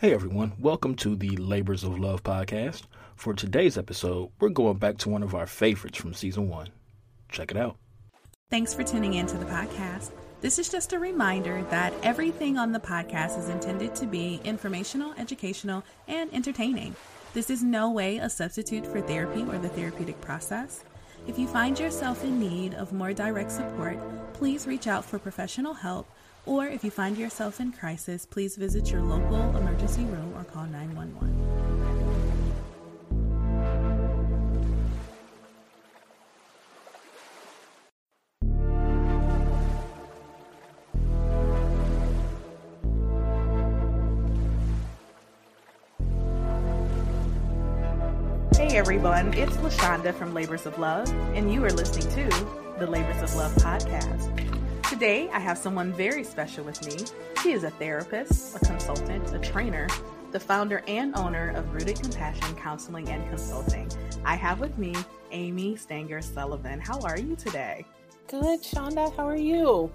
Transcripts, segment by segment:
Hey everyone, welcome to the Labors of Love podcast. For today's episode, we're going back to one of our favorites from season one. Check it out. Thanks for tuning in to the podcast. This is just a reminder that everything on the podcast is intended to be informational, educational, and entertaining. This is no way a substitute for therapy or the therapeutic process. If you find yourself in need of more direct support, please reach out for professional help or if you find yourself in crisis, please visit your local emergency room or call 911. Hey everyone, it's La Shanda from Labors of Love, and you are listening to the Labors of Love podcast. Today, I have someone very special with me. She is a therapist, a consultant, a trainer, the founder and owner of Rooted Compassion Counseling and Consulting. I have with me Amy Stanger Sullivan. How are you today? Good, Shonda. How are you?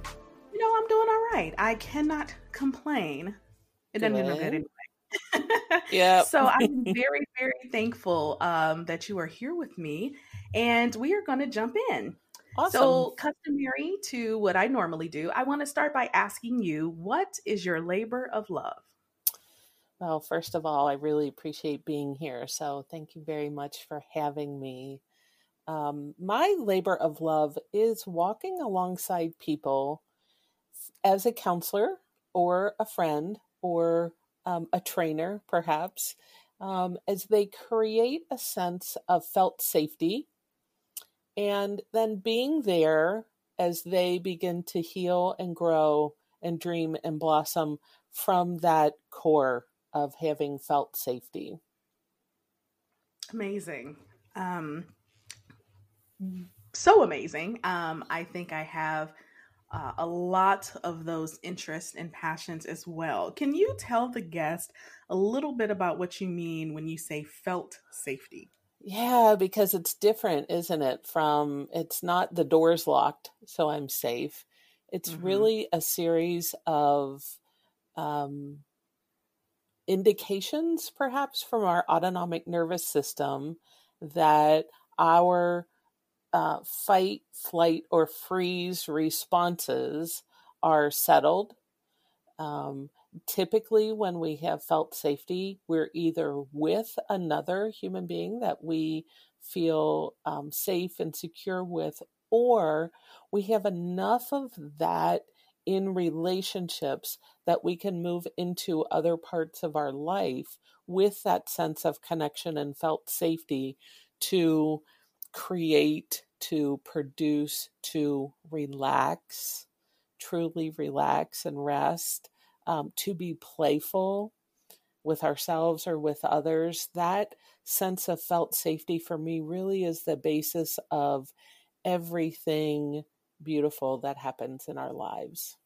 You know, I'm doing all right. I cannot complain. It doesn't mean I'm good anyway. yeah. so I'm very, very thankful um, that you are here with me, and we are going to jump in. Awesome. So, customary to what I normally do, I want to start by asking you, what is your labor of love? Well, first of all, I really appreciate being here. So, thank you very much for having me. Um, my labor of love is walking alongside people as a counselor or a friend or um, a trainer, perhaps, um, as they create a sense of felt safety and then being there as they begin to heal and grow and dream and blossom from that core of having felt safety. Amazing. Um, so amazing. Um, I think I have uh, a lot of those interests and passions as well. Can you tell the guest a little bit about what you mean when you say felt safety? Yeah, because it's different, isn't it? From it's not the doors locked, so I'm safe. It's mm-hmm. really a series of um, indications, perhaps, from our autonomic nervous system that our uh, fight, flight, or freeze responses are settled. Um, typically when we have felt safety we're either with another human being that we feel um, safe and secure with or we have enough of that in relationships that we can move into other parts of our life with that sense of connection and felt safety to create to produce to relax truly relax and rest um, to be playful with ourselves or with others, that sense of felt safety for me really is the basis of everything beautiful that happens in our lives.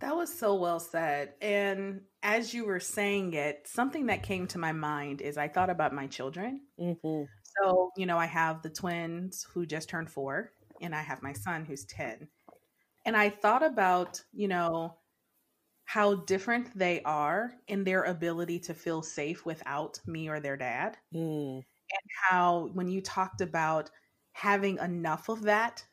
That was so well said. And as you were saying it, something that came to my mind is I thought about my children. Mm-hmm. So, you know, I have the twins who just turned four, and I have my son who's 10. And I thought about, you know, how different they are in their ability to feel safe without me or their dad. Mm. And how, when you talked about having enough of that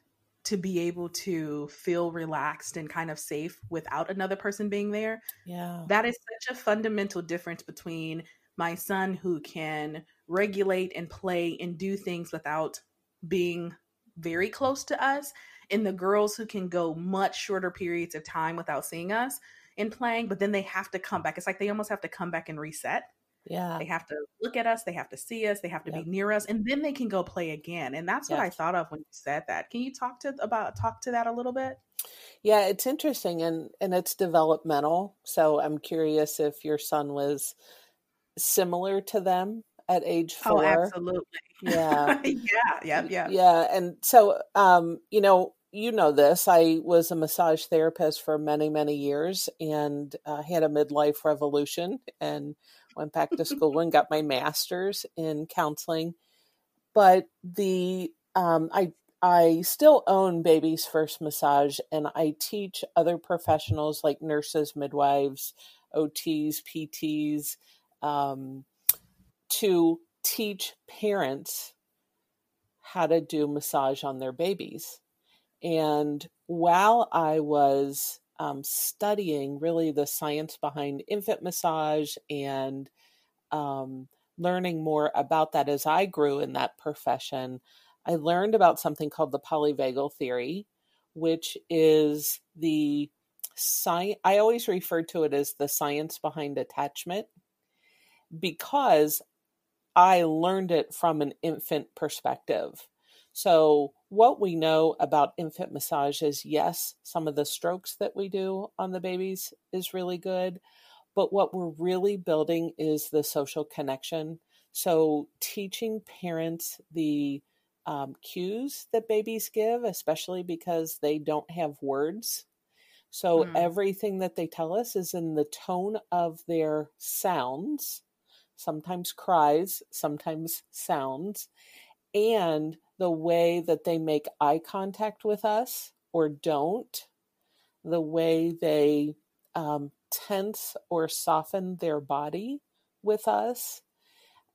to be able to feel relaxed and kind of safe without another person being there. Yeah. That is such a fundamental difference between my son who can regulate and play and do things without being very close to us and the girls who can go much shorter periods of time without seeing us in playing, but then they have to come back. It's like they almost have to come back and reset. Yeah. They have to look at us, they have to see us, they have to yep. be near us, and then they can go play again. And that's what I thought of when you said that. Can you talk to about talk to that a little bit? Yeah, it's interesting and and it's developmental. So I'm curious if your son was similar to them at age oh, four. Oh, absolutely. Yeah. yeah. Yeah. Yeah. Yeah. And so, um, you know, you know this. I was a massage therapist for many, many years and uh, had a midlife revolution and went back to school and got my master's in counseling. But the um, I I still own Baby's First Massage and I teach other professionals like nurses, midwives, OTs, PTs, um, to teach parents how to do massage on their babies. And while I was um, studying really the science behind infant massage and um, learning more about that as I grew in that profession, I learned about something called the polyvagal theory, which is the science. I always refer to it as the science behind attachment because I learned it from an infant perspective. So, what we know about infant massage is yes, some of the strokes that we do on the babies is really good, but what we're really building is the social connection. So, teaching parents the um, cues that babies give, especially because they don't have words. So, mm. everything that they tell us is in the tone of their sounds, sometimes cries, sometimes sounds, and the way that they make eye contact with us or don't, the way they um, tense or soften their body with us.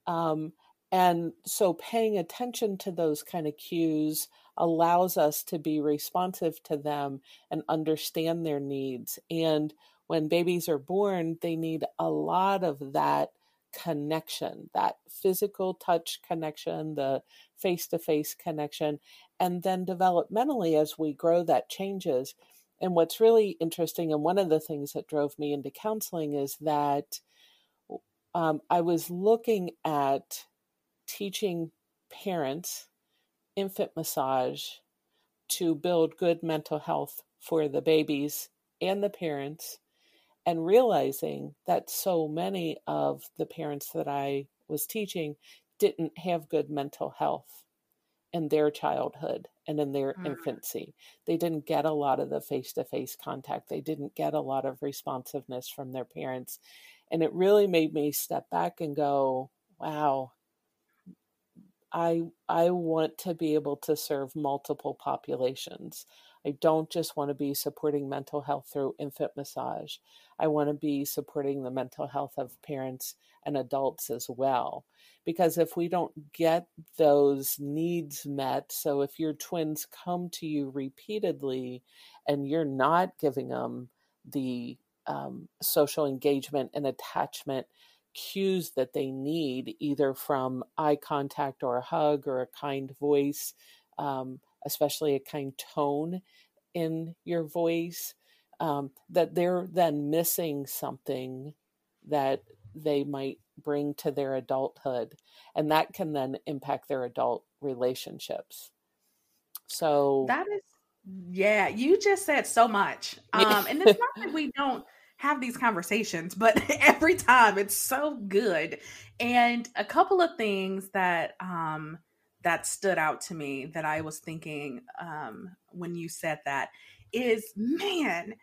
Um, and so paying attention to those kind of cues allows us to be responsive to them and understand their needs. And when babies are born, they need a lot of that connection, that physical touch connection, the face to face connection. And then developmentally, as we grow, that changes. And what's really interesting, and one of the things that drove me into counseling is that um, I was looking at teaching parents infant massage to build good mental health for the babies and the parents and realizing that so many of the parents that I was teaching didn't have good mental health in their childhood and in their mm. infancy. They didn't get a lot of the face to face contact, they didn't get a lot of responsiveness from their parents. And it really made me step back and go, wow, I I want to be able to serve multiple populations. I don't just want to be supporting mental health through infant massage. I want to be supporting the mental health of parents and adults as well. Because if we don't get those needs met, so if your twins come to you repeatedly and you're not giving them the um, social engagement and attachment cues that they need, either from eye contact or a hug or a kind voice, um, especially a kind tone in your voice, um, that they're then missing something that they might bring to their adulthood. And that can then impact their adult relationships. So that is, yeah, you just said so much. Um, and it's not that we don't have these conversations, but every time it's so good. And a couple of things that um, that stood out to me that I was thinking um, when you said that is, man,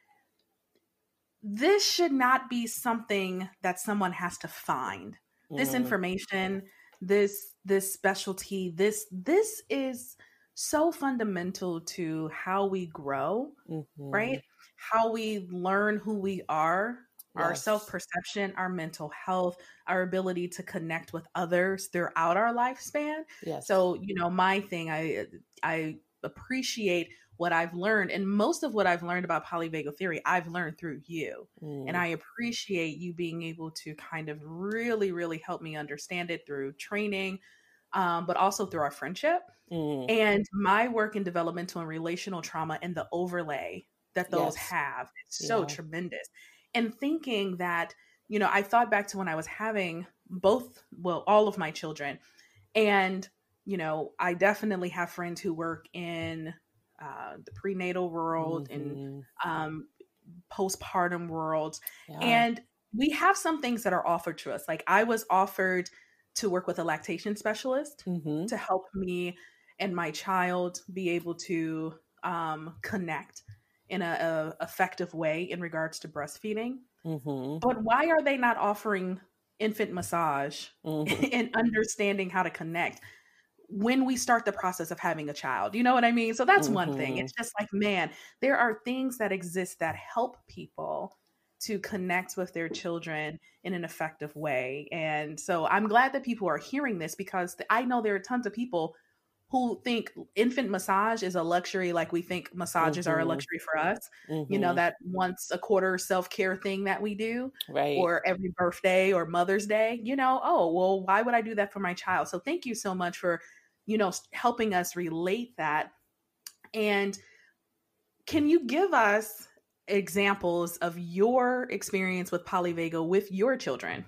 this should not be something that someone has to find. Mm. This information, this this specialty, this this is so fundamental to how we grow, mm-hmm. right? How we learn who we are, yes. our self perception, our mental health, our ability to connect with others throughout our lifespan. Yes. So, you know, my thing, I I appreciate what I've learned. And most of what I've learned about polyvagal theory, I've learned through you. Mm. And I appreciate you being able to kind of really, really help me understand it through training, um, but also through our friendship mm. and my work in developmental and relational trauma and the overlay that those yes. have. It's so yeah. tremendous. And thinking that, you know, I thought back to when I was having both, well, all of my children. And, you know, I definitely have friends who work in uh, the prenatal world mm-hmm. and um, postpartum world. Yeah. And we have some things that are offered to us. Like I was offered to work with a lactation specialist mm-hmm. to help me and my child be able to um, connect in a, a, effective way in regards to breastfeeding. Mm-hmm. But why are they not offering infant massage mm-hmm. and understanding how to connect? when we start the process of having a child. You know what I mean? So that's mm-hmm. one thing. It's mm-hmm. just like, man, there are things that exist that help people to connect with their children in an effective way. And so I'm glad that people are hearing this because I know there are tons of people who think infant massage is a luxury like we think massages mm-hmm. are a mm-hmm. luxury for us mm-hmm. you know mm-hmm. that once a quarter self-care thing that we do right or every birthday or mother's day you know oh well why would i do that for my child so thank you so much for you know helping us relate that and can you give us examples of your experience with polyvagal with your children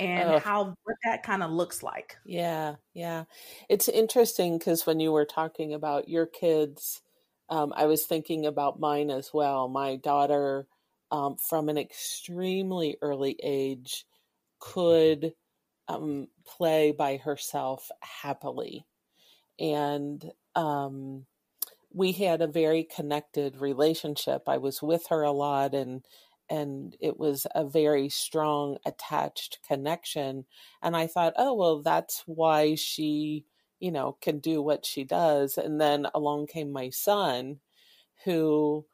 and how what that kind of looks like. Yeah, yeah. It's interesting because when you were talking about your kids, um, I was thinking about mine as well. My daughter, um, from an extremely early age, could um, play by herself happily. And um, we had a very connected relationship. I was with her a lot and and it was a very strong attached connection and i thought oh well that's why she you know can do what she does and then along came my son who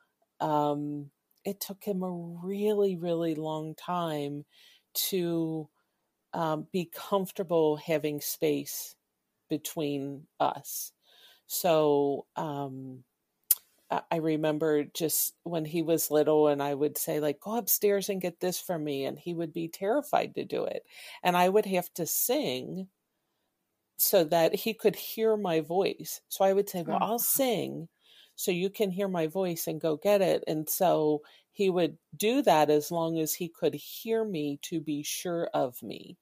um it took him a really really long time to um, be comfortable having space between us. So um I remember just when he was little, and I would say, like, go upstairs and get this for me. And he would be terrified to do it. And I would have to sing so that he could hear my voice. So I would say, well, I'll sing so you can hear my voice and go get it. And so he would do that as long as he could hear me to be sure of me.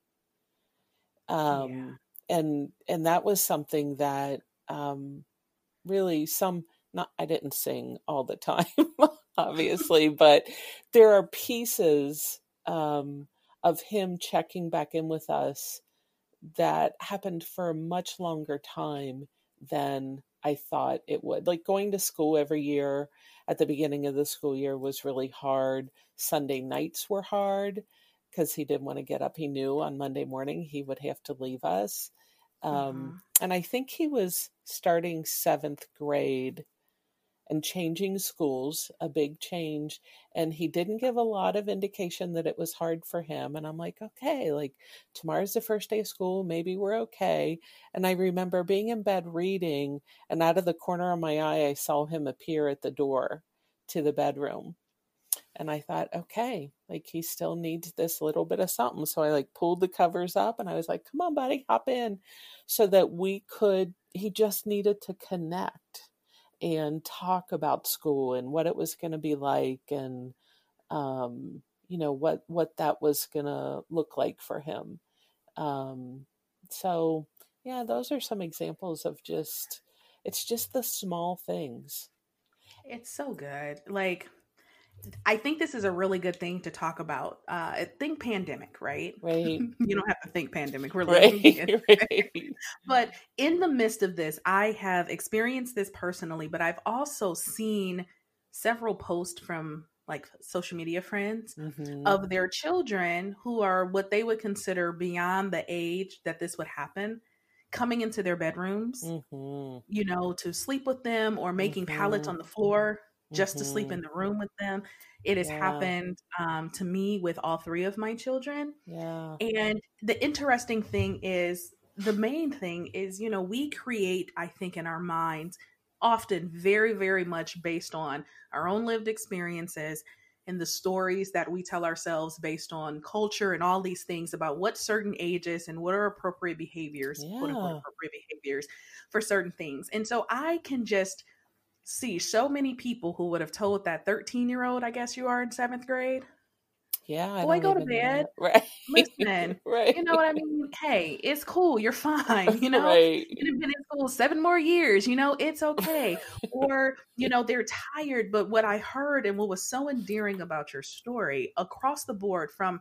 Um, yeah. and, and that was something that, um, really some, not I didn't sing all the time, obviously, but there are pieces um, of him checking back in with us that happened for a much longer time than I thought it would. Like going to school every year at the beginning of the school year was really hard. Sunday nights were hard because he didn't want to get up. He knew on Monday morning he would have to leave us. Um, mm-hmm. And I think he was starting seventh grade and changing schools, a big change. And he didn't give a lot of indication that it was hard for him. And I'm like, okay, like tomorrow's the first day of school. Maybe we're okay. And I remember being in bed reading, and out of the corner of my eye, I saw him appear at the door to the bedroom. And I thought, okay, like he still needs this little bit of something. So I like pulled the covers up and I was like, come on, buddy, hop in. So that we could, he just needed to connect and talk about school and what it was going to be like and um, you know what what that was going to look like for him. Um, so yeah those are some examples of just it's just the small things. It's so good. Like I think this is a really good thing to talk about. Uh, think pandemic, right? Right. you don't have to think pandemic. We're right, right. But in the midst of this, I have experienced this personally, but I've also seen several posts from like social media friends mm-hmm. of their children who are what they would consider beyond the age that this would happen coming into their bedrooms, mm-hmm. you know, to sleep with them or making mm-hmm. pallets on the floor just mm-hmm. to sleep in mm-hmm. the room with them. It has yeah. happened um, to me with all three of my children. Yeah. And the interesting thing is, the main thing is, you know, we create, I think, in our minds, often very, very much based on our own lived experiences and the stories that we tell ourselves based on culture and all these things about what certain ages and what are appropriate behaviors, yeah. quote unquote, appropriate behaviors for certain things. And so I can just see so many people who would have told that 13 year old, I guess you are in seventh grade. Yeah. I Boy, go to bed. Right. Listen. right. You know what I mean? Hey, it's cool. You're fine. You know, right. you've been in school seven more years. You know, it's okay. or, you know, they're tired. But what I heard and what was so endearing about your story across the board from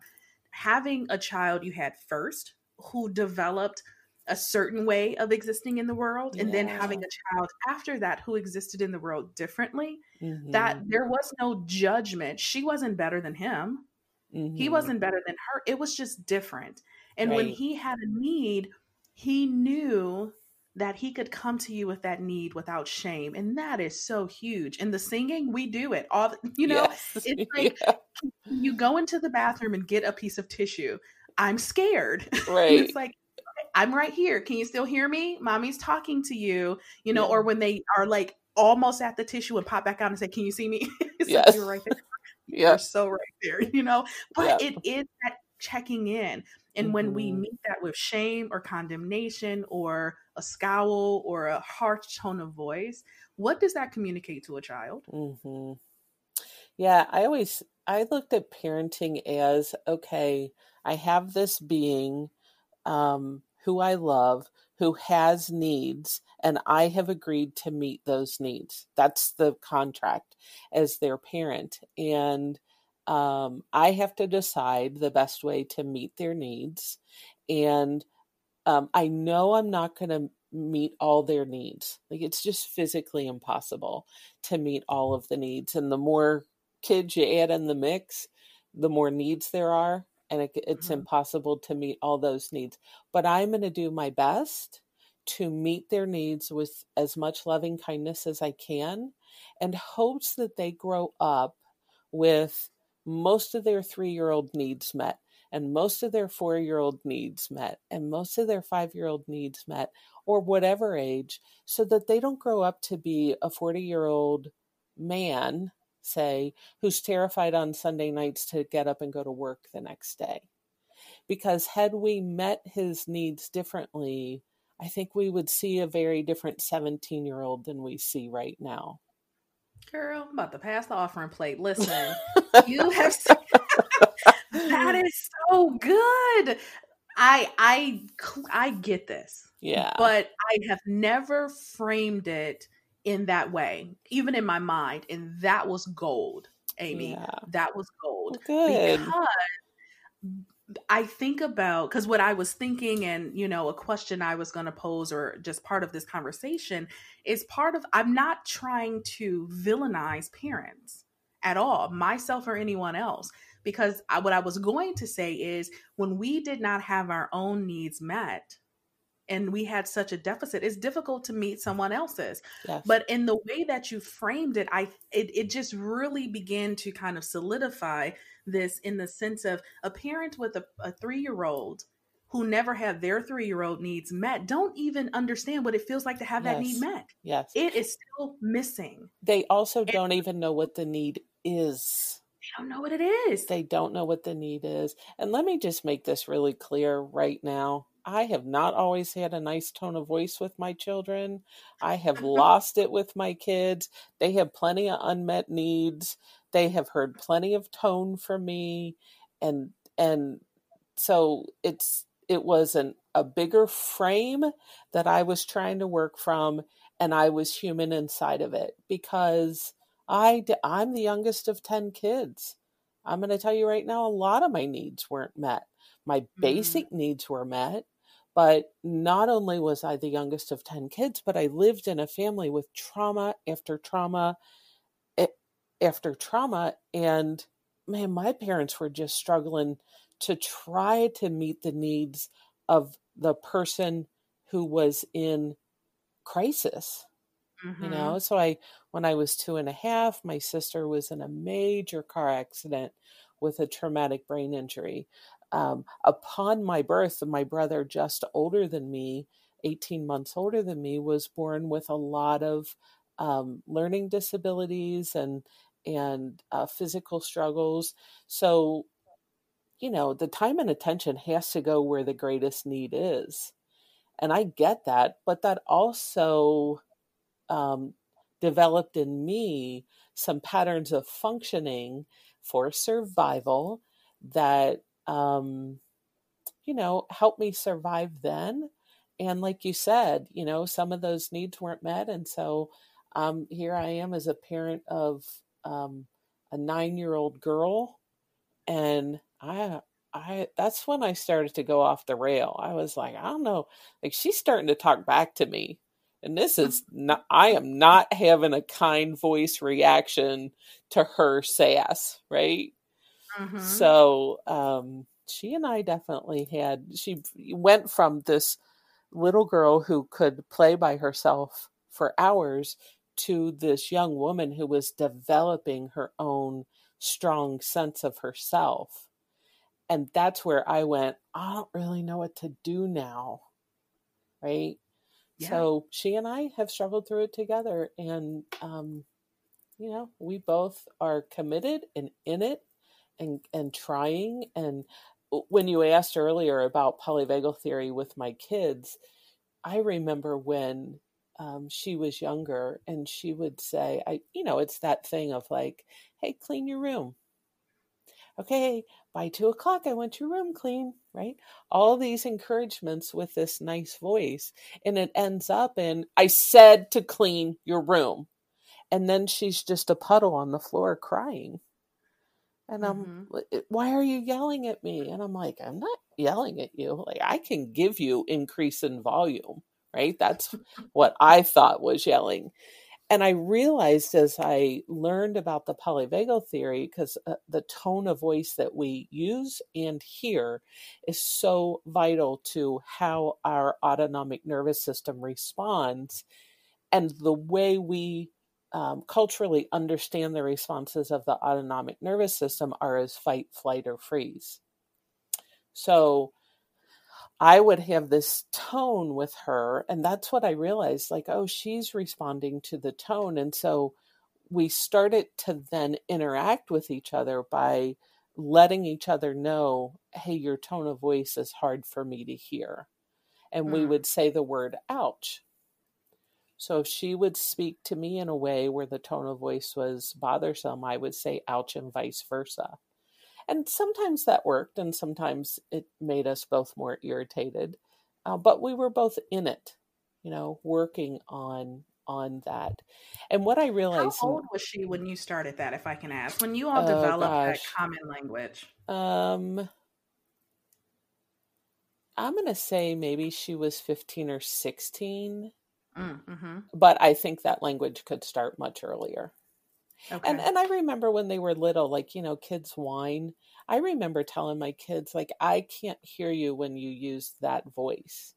having a child you had first who developed a certain way of existing in the world and yeah. then having a child after that who existed in the world differently mm-hmm. that there was no judgment she wasn't better than him mm-hmm. he wasn't better than her it was just different and right. when he had a need he knew that he could come to you with that need without shame and that is so huge and the singing we do it all you know yes. it's like yeah. you go into the bathroom and get a piece of tissue i'm scared right it's like i'm right here can you still hear me mommy's talking to you you know yeah. or when they are like almost at the tissue and pop back out and say can you see me yes. you're right there you're so right there you know but it is that checking in and mm-hmm. when we mm-hmm. meet that with shame or condemnation or a scowl or a harsh tone of voice, what does that communicate to a child? Mm-hmm. Yeah, I always I looked at parenting as okay, I have this being um, who I love who has needs, and I have agreed to meet those needs. That's the contract as their parent, and um, I have to decide the best way to meet their needs. And um, I know I'm not going to meet all their needs. Like it's just physically impossible to meet all of the needs. And the more kids you add in the mix, the more needs there are. And it, it's mm-hmm. impossible to meet all those needs. But I'm going to do my best to meet their needs with as much loving kindness as I can and hopes that they grow up with most of their three year old needs met, and most of their four year old needs met, and most of their five year old needs met, or whatever age, so that they don't grow up to be a 40 year old man, say, who's terrified on Sunday nights to get up and go to work the next day. Because had we met his needs differently, I think we would see a very different 17 year old than we see right now. Girl, I'm about to pass the offering plate. Listen, you have that is so good. I I I get this. Yeah. But I have never framed it in that way, even in my mind, and that was gold, Amy. Yeah. That was gold. Good. Because I think about because what I was thinking, and you know, a question I was going to pose, or just part of this conversation, is part of I'm not trying to villainize parents at all, myself or anyone else, because I, what I was going to say is when we did not have our own needs met, and we had such a deficit it's difficult to meet someone else's. Yes. but in the way that you framed it i it, it just really began to kind of solidify this in the sense of a parent with a, a three-year-old who never had their three-year-old needs met don't even understand what it feels like to have yes. that need met. Yes. It is still missing. They also and, don't even know what the need is. They don't know what it is. They don't know what the need is. And let me just make this really clear right now I have not always had a nice tone of voice with my children. I have lost it with my kids. They have plenty of unmet needs. They have heard plenty of tone from me and and so it's it wasn't a bigger frame that I was trying to work from and I was human inside of it because I I'm the youngest of 10 kids. I'm going to tell you right now a lot of my needs weren't met. My mm-hmm. basic mm-hmm. needs were met but not only was I the youngest of 10 kids, but I lived in a family with trauma after trauma after trauma. And man, my parents were just struggling to try to meet the needs of the person who was in crisis. Mm-hmm. You know, so I, when I was two and a half, my sister was in a major car accident with a traumatic brain injury um, upon my birth, my brother, just older than me, 18 months older than me, was born with a lot of um, learning disabilities and and uh, physical struggles. So, you know, the time and attention has to go where the greatest need is, and I get that. But that also um, developed in me some patterns of functioning for survival that um, you know, help me survive then. And like you said, you know, some of those needs weren't met. And so um, here I am as a parent of um, a nine year old girl. And I, I, that's when I started to go off the rail. I was like, I don't know, like she's starting to talk back to me. And this is not, I am not having a kind voice reaction to her sass, right? Mm-hmm. So um, she and I definitely had, she went from this little girl who could play by herself for hours to this young woman who was developing her own strong sense of herself. And that's where I went, I don't really know what to do now. Right. Yeah. So she and I have struggled through it together. And, um, you know, we both are committed and in it and, and trying. And when you asked earlier about polyvagal theory with my kids, I remember when um, she was younger and she would say, I, you know, it's that thing of like, hey, clean your room. Okay, by two o'clock, I want your room clean, right? All these encouragements with this nice voice. And it ends up in, I said to clean your room. And then she's just a puddle on the floor crying. And I'm, mm-hmm. why are you yelling at me? And I'm like, I'm not yelling at you. Like, I can give you increase in volume right? That's what I thought was yelling. And I realized as I learned about the polyvagal theory, because uh, the tone of voice that we use and hear is so vital to how our autonomic nervous system responds and the way we um, culturally understand the responses of the autonomic nervous system are as fight, flight, or freeze. So, I would have this tone with her. And that's what I realized like, oh, she's responding to the tone. And so we started to then interact with each other by letting each other know, hey, your tone of voice is hard for me to hear. And mm. we would say the word ouch. So if she would speak to me in a way where the tone of voice was bothersome, I would say ouch and vice versa. And sometimes that worked and sometimes it made us both more irritated uh, but we were both in it you know working on on that. And what i realized how old was she when you started that if i can ask? When you all oh, developed gosh. that common language? Um i'm gonna say maybe she was 15 or 16 mm, mm-hmm. but i think that language could start much earlier Okay. And and I remember when they were little, like, you know, kids whine. I remember telling my kids, like, I can't hear you when you use that voice.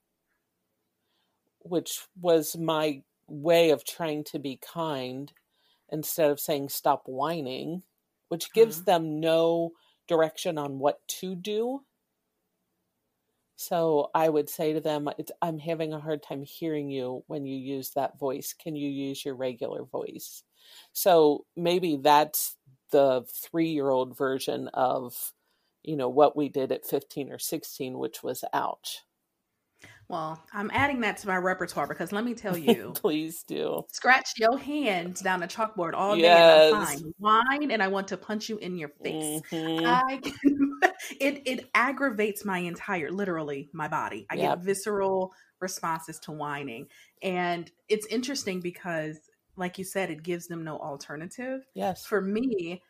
Which was my way of trying to be kind instead of saying stop whining, which gives mm-hmm. them no direction on what to do. So I would say to them, I'm having a hard time hearing you when you use that voice. Can you use your regular voice? So maybe that's the three year old version of, you know, what we did at 15 or 16, which was ouch. Well, I'm adding that to my repertoire because let me tell you. Please do. Scratch your hands down the chalkboard all day and I'm fine. Whine and I want to punch you in your face. Mm-hmm. I can, it it aggravates my entire literally my body. I yep. get visceral responses to whining. And it's interesting because like you said, it gives them no alternative. Yes. For me,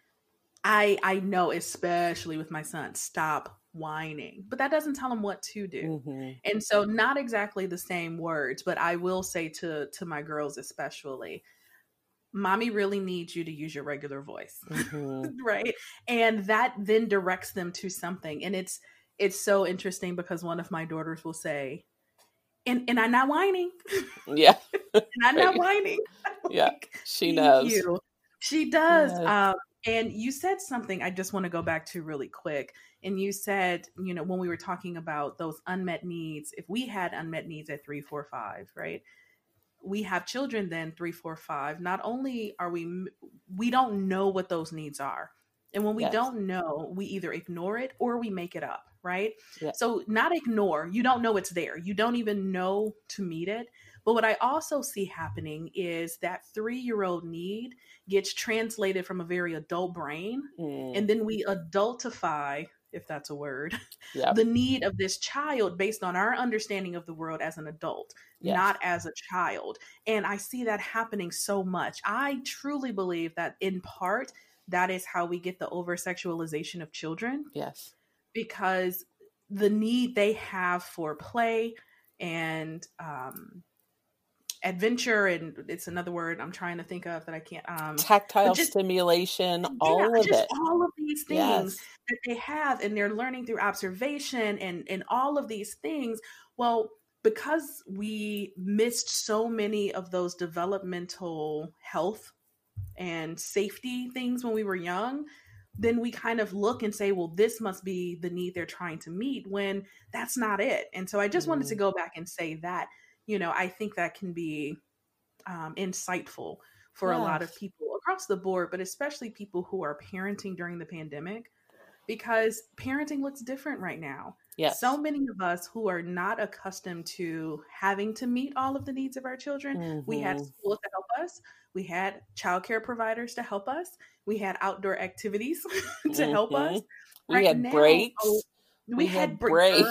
I I know, especially with my son, stop whining, but that doesn't tell them what to do. Mm-hmm. And so, not exactly the same words, but I will say to to my girls especially, mommy really needs you to use your regular voice mm-hmm. right and that then directs them to something and it's it's so interesting because one of my daughters will say and and I'm not whining. Yeah. and I'm not whining. yeah. She knows. You. She does. Yes. Um, and you said something I just want to go back to really quick. And you said, you know, when we were talking about those unmet needs, if we had unmet needs at three, four, five, right? We have children then three, four, five. Not only are we, we don't know what those needs are. And when we yes. don't know, we either ignore it or we make it up right? Yeah. So not ignore, you don't know it's there. You don't even know to meet it. But what I also see happening is that three year old need gets translated from a very adult brain. Mm. And then we adultify, if that's a word, yeah. the need of this child based on our understanding of the world as an adult, yes. not as a child. And I see that happening so much. I truly believe that in part, that is how we get the over sexualization of children. Yes because the need they have for play and um, adventure and it's another word I'm trying to think of that I can't um tactile just, stimulation yeah, all of it all of these things yes. that they have and they're learning through observation and and all of these things well because we missed so many of those developmental health and safety things when we were young, then we kind of look and say, well, this must be the need they're trying to meet when that's not it. And so I just mm wanted to mm-hmm. go back and say that, you know, I think that can be um, insightful for yes. a lot of people across the board, but especially people who are parenting during the pandemic because parenting looks different right now. Yes. So many of us who are not accustomed to having to meet all of the needs of our children, mm-hmm. we had mm-hmm. schools to help us, we had childcare providers to help us, we had outdoor activities to mm-hmm. help us. We right had now, breaks. Oh, we, we, had, had breaks.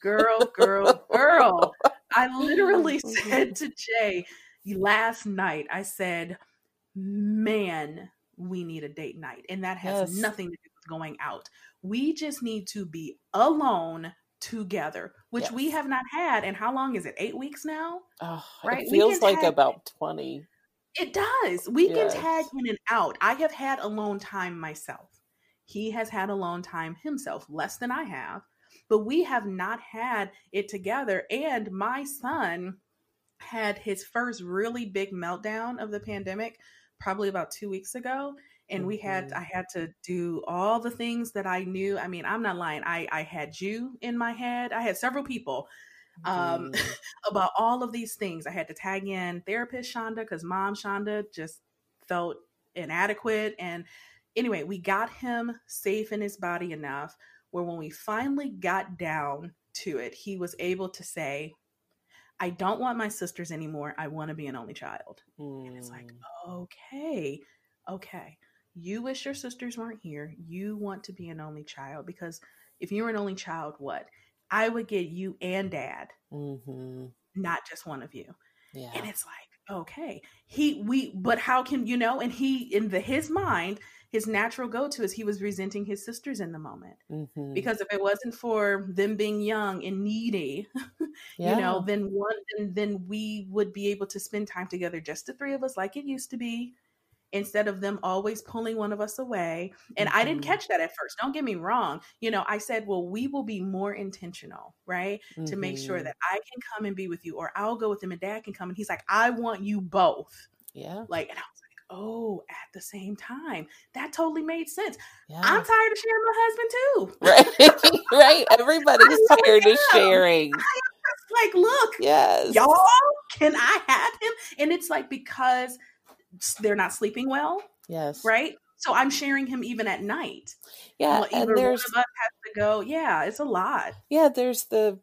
Girl, girl, girl, girl. I literally mm-hmm. said to Jay last night, I said, man, we need a date night. And that has yes. nothing to do with going out. We just need to be alone together, which yes. we have not had. And how long is it? Eight weeks now? Oh, right? It feels like tag- about 20. It does. We yes. can tag in and out. I have had alone time myself. He has had alone time himself, less than I have. But we have not had it together. And my son had his first really big meltdown of the pandemic probably about two weeks ago and mm-hmm. we had mm-hmm. i had to do all the things that i knew i mean i'm not lying i i had you in my head i had several people um mm. about all of these things i had to tag in therapist shonda because mom shonda just felt inadequate and anyway we got him safe in his body enough where when we finally got down to it he was able to say I don't want my sisters anymore. I want to be an only child. Mm. And it's like, mm. okay, okay. You wish your sisters weren't here. You want to be an only child because if you were an only child, what? I would get you and dad, mm-hmm. not just one of you. Yeah. And it's like, okay, he, we, but how can, you know, and he, in the, his mind, his natural go-to is he was resenting his sisters in the moment mm-hmm. because if it wasn't for them being young and needy yeah. you know then one then, then we would be able to spend time together just the three of us like it used to be instead of them always pulling one of us away and mm-hmm. i didn't mm-hmm. catch that at first don't get me wrong you know i said well we will be more intentional right mm-hmm. to make sure mm-hmm. that i can come and be with you or i'll go with them and dad can come and he's like i want you both yeah like and i was oh, at the same time. That totally made sense. Yeah. I'm tired of sharing my husband too. Right. right. Everybody's tired of sharing. like, look, yes, y'all, can I have him? And it's like because they're not sleeping well. Yes. Right. So I'm sharing him even at night. Yeah. Well, and there's, one of us has to go. Yeah, it's a lot. Yeah, there's the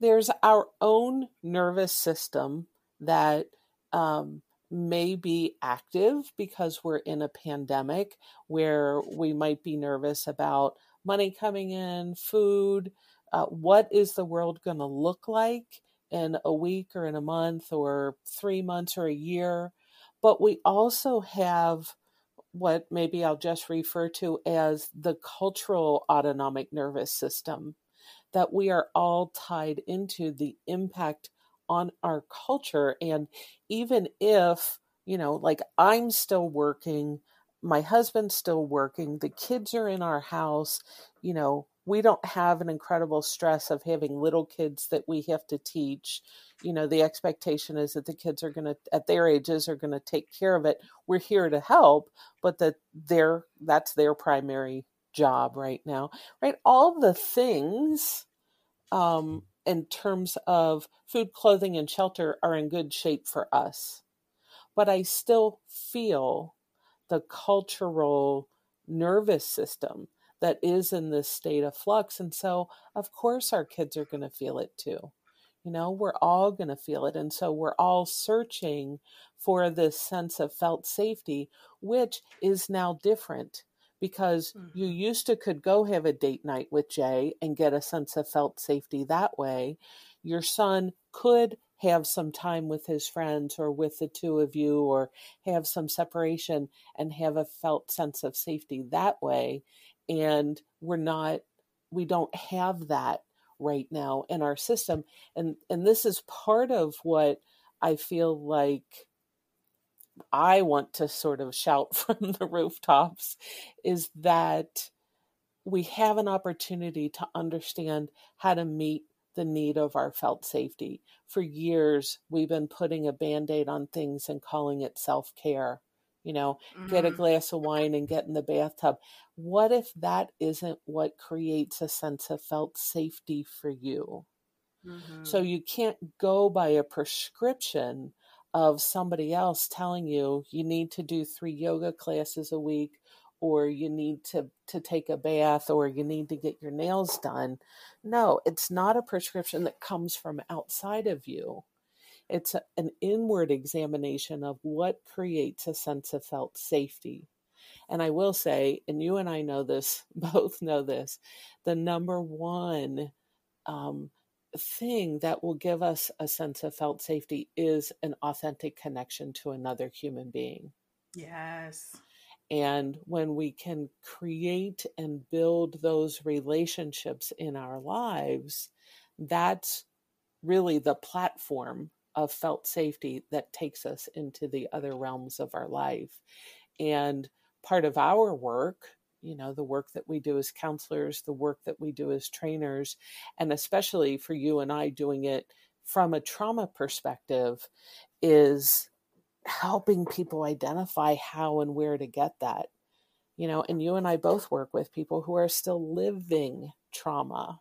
there's our own nervous system that um may be active because we're in a pandemic where we might be nervous about money coming in, food. Uh, what is the world going to look like in a week or in a month or three months or a year? But we also have what maybe I'll just refer to as the cultural autonomic nervous system, that we are all tied into the impact on our culture. And even if, you know, like I'm still working, my husband's still working, the kids are in our house, you know, we don't have an incredible stress of having little kids that we have to teach. You know, the expectation is that the kids are going to, at their ages, are going to take care of it. We're here to help, but that they're, that's their primary job right now, right? All the things um, in terms of food, clothing, and shelter are in good shape for us. But I still feel the cultural nervous system that is in this state of flux. And so, of course, our kids are going to feel it too. You know, we're all going to feel it. And so, we're all searching for this sense of felt safety, which is now different because mm-hmm. you used to could go have a date night with Jay and get a sense of felt safety that way. Your son could have some time with his friends or with the two of you or have some separation and have a felt sense of safety that way and we're not we don't have that right now in our system and and this is part of what i feel like I want to sort of shout from the rooftops is that we have an opportunity to understand how to meet the need of our felt safety. For years, we've been putting a band aid on things and calling it self care. You know, mm-hmm. get a mm-hmm. glass of wine and get in the bathtub. What if that isn't what creates a sense of felt safety for you? Mm-hmm. So you can't go by a prescription of somebody else telling you you need to do three yoga classes a week or you need to to take a bath or you need to get your nails done. No it's not a prescription that comes from outside of you. It's a, an inward examination of what creates a sense of felt safety. And i will say and you and i know this both know this the number one um, thing that will give us a sense of felt safety is an authentic connection to another human being yes and when we can create and build those relationships in our lives, that's really the platform of felt safety that takes us into the other realms of our life. And part of our work, you know, the work that we do as counselors, the work that we do as trainers, and especially for you and I doing it from a trauma perspective, is helping people identify how and where to get that. You know, and you and I both work with people who are still living trauma.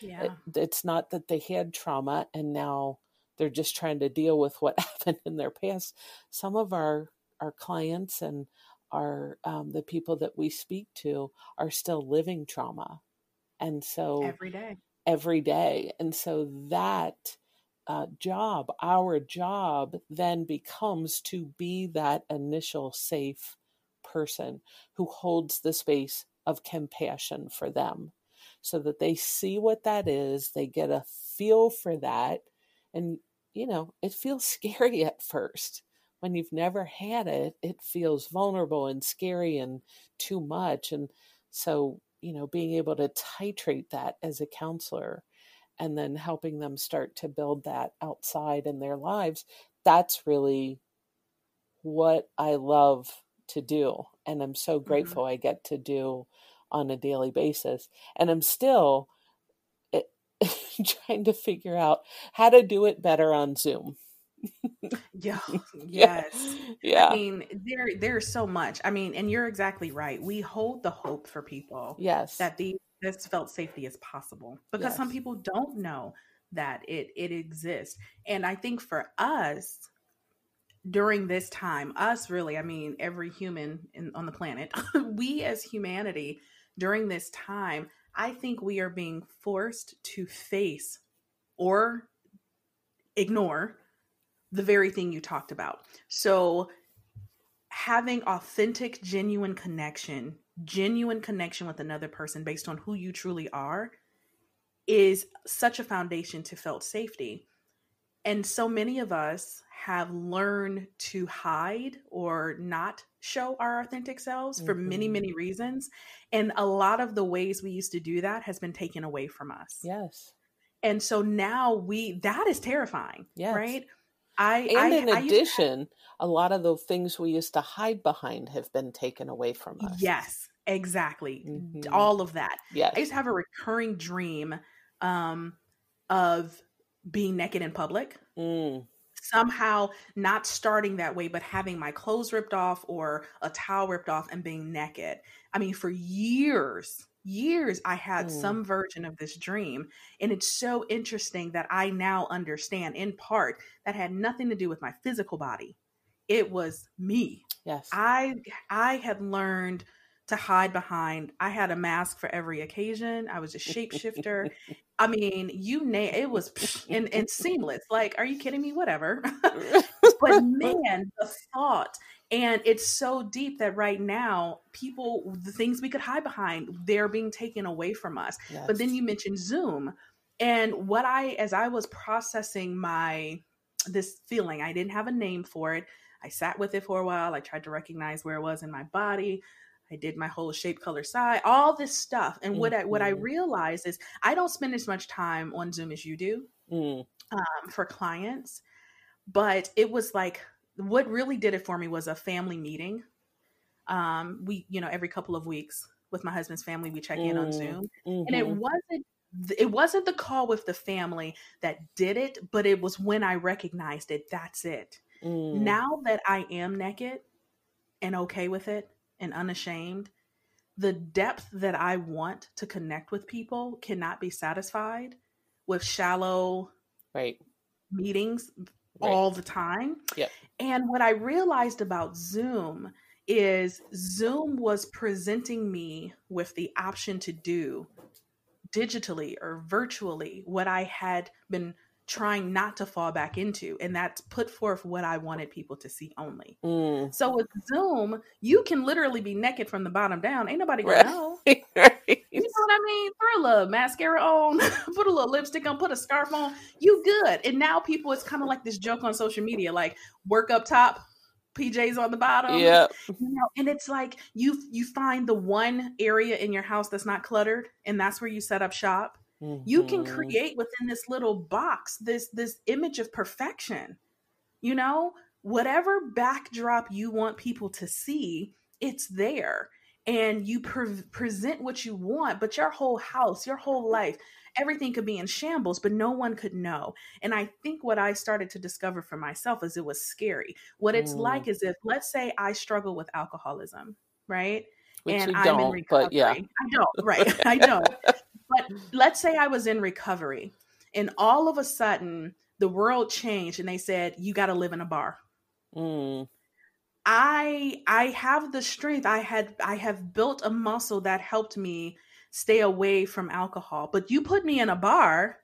Yeah. It, it's not that they had trauma and now they're just trying to deal with what happened in their past. Some of our our clients and our um, the people that we speak to are still living trauma, and so every day, every day, and so that uh, job, our job then becomes to be that initial safe person who holds the space of compassion for them so that they see what that is, they get a feel for that. And, you know, it feels scary at first. When you've never had it, it feels vulnerable and scary and too much. And so, you know, being able to titrate that as a counselor and then helping them start to build that outside in their lives that's really what i love to do and i'm so mm-hmm. grateful mm-hmm. i get to do on a daily basis and i'm still eh, trying to figure out how to do it better on zoom yeah yes. Yeah. i mean there there's so much. I mean and you're exactly right we hold the hope for people yes. that these this felt safety is possible because yes. some people don't know that it it exists and i think for us during this time us really i mean every human in, on the planet we as humanity during this time i think we are being forced to face or ignore the very thing you talked about so having authentic genuine connection genuine connection with another person based on who you truly are is such a foundation to felt safety. And so many of us have learned to hide or not show our authentic selves mm-hmm. for many, mm-hmm. many reasons. And a lot of the ways we used to do that has been taken away from us. Yes. And so now we, that is terrifying. Yes. Right. I, and I, in I addition, a lot of the things we used to hide behind have been taken away from us. Yes, exactly. Mm-hmm. All of that. Yes. I used to have a recurring dream um, of being naked in public. Mm. Somehow not starting that way, but having my clothes ripped off or a towel ripped off and being naked. I mean, for years, years I had some version of this dream. And it's so interesting that I now understand in part that had nothing to do with my physical body. It was me. Yes. I I had learned to hide behind. I had a mask for every occasion. I was a shapeshifter. I mean, you name it was and, and seamless. Like, are you kidding me? Whatever. but man, the thought and it's so deep that right now, people, the things we could hide behind, they're being taken away from us. Yes. But then you mentioned Zoom. And what I, as I was processing my, this feeling, I didn't have a name for it. I sat with it for a while. I tried to recognize where it was in my body. I did my whole shape, color, size, all this stuff. And mm-hmm. what I what I mm-hmm. realized is I don't spend as much time on Zoom as you do mm. um, for clients, but it was like what really did it for me was a family meeting. Um, we, you know, every couple of weeks with my husband's family, we check in on mm, Zoom, mm-hmm. and it mm-hmm. wasn't it wasn't the call with the family that did it, but it was when I recognized it. That's it. Mm. Now that I am naked and okay with it and unashamed, the depth that I want to connect with people cannot be satisfied with shallow right meetings right. all the time. Yep. And what I realized about Zoom is Zoom was presenting me with the option to do digitally or virtually what I had been trying not to fall back into and that's put forth what i wanted people to see only mm. so with zoom you can literally be naked from the bottom down ain't nobody gonna right. know right. you know what i mean throw a little mascara on put a little lipstick on put a scarf on you good and now people it's kind of like this joke on social media like work up top PJs on the bottom. Yeah. You know, and it's like you you find the one area in your house that's not cluttered and that's where you set up shop. Mm-hmm. You can mm-hmm. create within this little box this this image of perfection. You know, whatever backdrop you want people to see, it's there. And you pre- present what you want, but your whole house, your whole life, everything could be in shambles, but no one could know. And I think what I started to discover for myself is it was scary. What it's mm. like is if, let's say, I struggle with alcoholism, right? Which and I'm in recovery. But yeah. I don't, right? I don't. But let's say I was in recovery and all of a sudden the world changed and they said, you got to live in a bar. Mm. I I have the strength. I had I have built a muscle that helped me stay away from alcohol. But you put me in a bar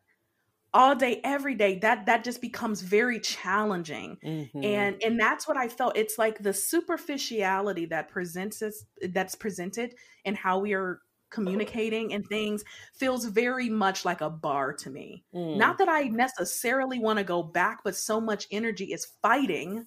all day every day that that just becomes very challenging mm-hmm. and and that's what i felt it's like the superficiality that presents us that's presented and how we are communicating and things feels very much like a bar to me. Mm. Not that I necessarily want to go back, but so much energy is fighting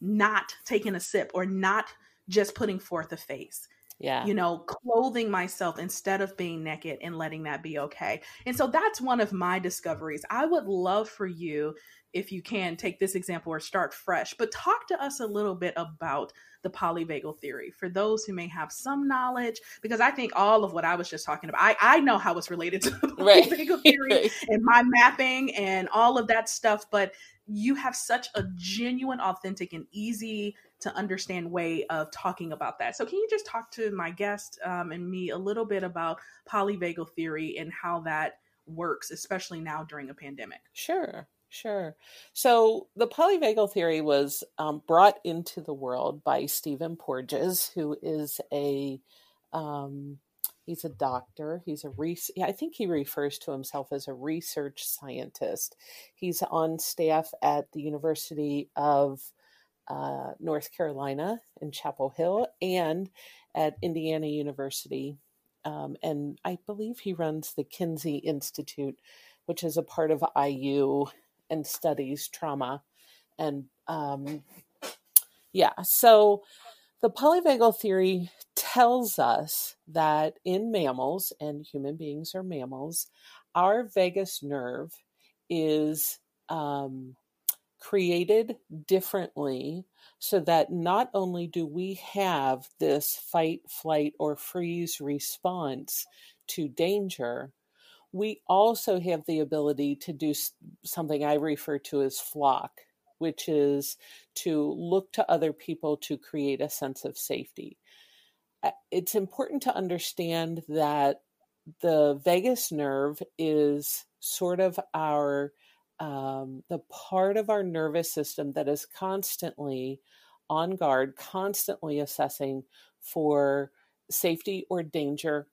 not taking a sip or not just putting forth a face. Yeah. You know, clothing myself instead of being naked and letting that be okay. And so that's one of my discoveries. I would love for you if you can take this example or start fresh, but talk to us a little bit about the polyvagal theory for those who may have some knowledge, because I think all of what I was just talking about, I, I know how it's related to the polyvagal theory and my mapping and all of that stuff, but you have such a genuine, authentic, and easy to understand way of talking about that. So, can you just talk to my guest um, and me a little bit about polyvagal theory and how that works, especially now during a pandemic? Sure. Sure. So the polyvagal theory was um, brought into the world by Stephen Porges, who is a um, he's a doctor. He's a re- I think he refers to himself as a research scientist. He's on staff at the University of uh, North Carolina in Chapel Hill and at Indiana University. Um, and I believe he runs the Kinsey Institute, which is a part of IU and studies trauma. And um, yeah, so the polyvagal theory tells us that in mammals, and human beings are mammals, our vagus nerve is um, created differently so that not only do we have this fight, flight, or freeze response to danger, we also have the ability to do something I refer to as flock, which is to look to other people to create a sense of safety. It's important to understand that the vagus nerve is sort of our um, the part of our nervous system that is constantly on guard, constantly assessing for safety or danger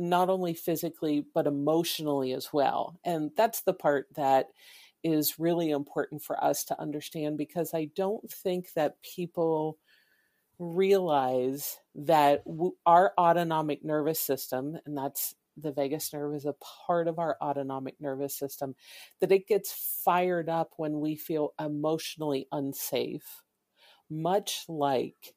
not only physically but emotionally as well and that's the part that is really important for us to understand because i don't think that people realize that our autonomic nervous system and that's the vagus nerve is a part of our autonomic nervous system that it gets fired up when we feel emotionally unsafe much like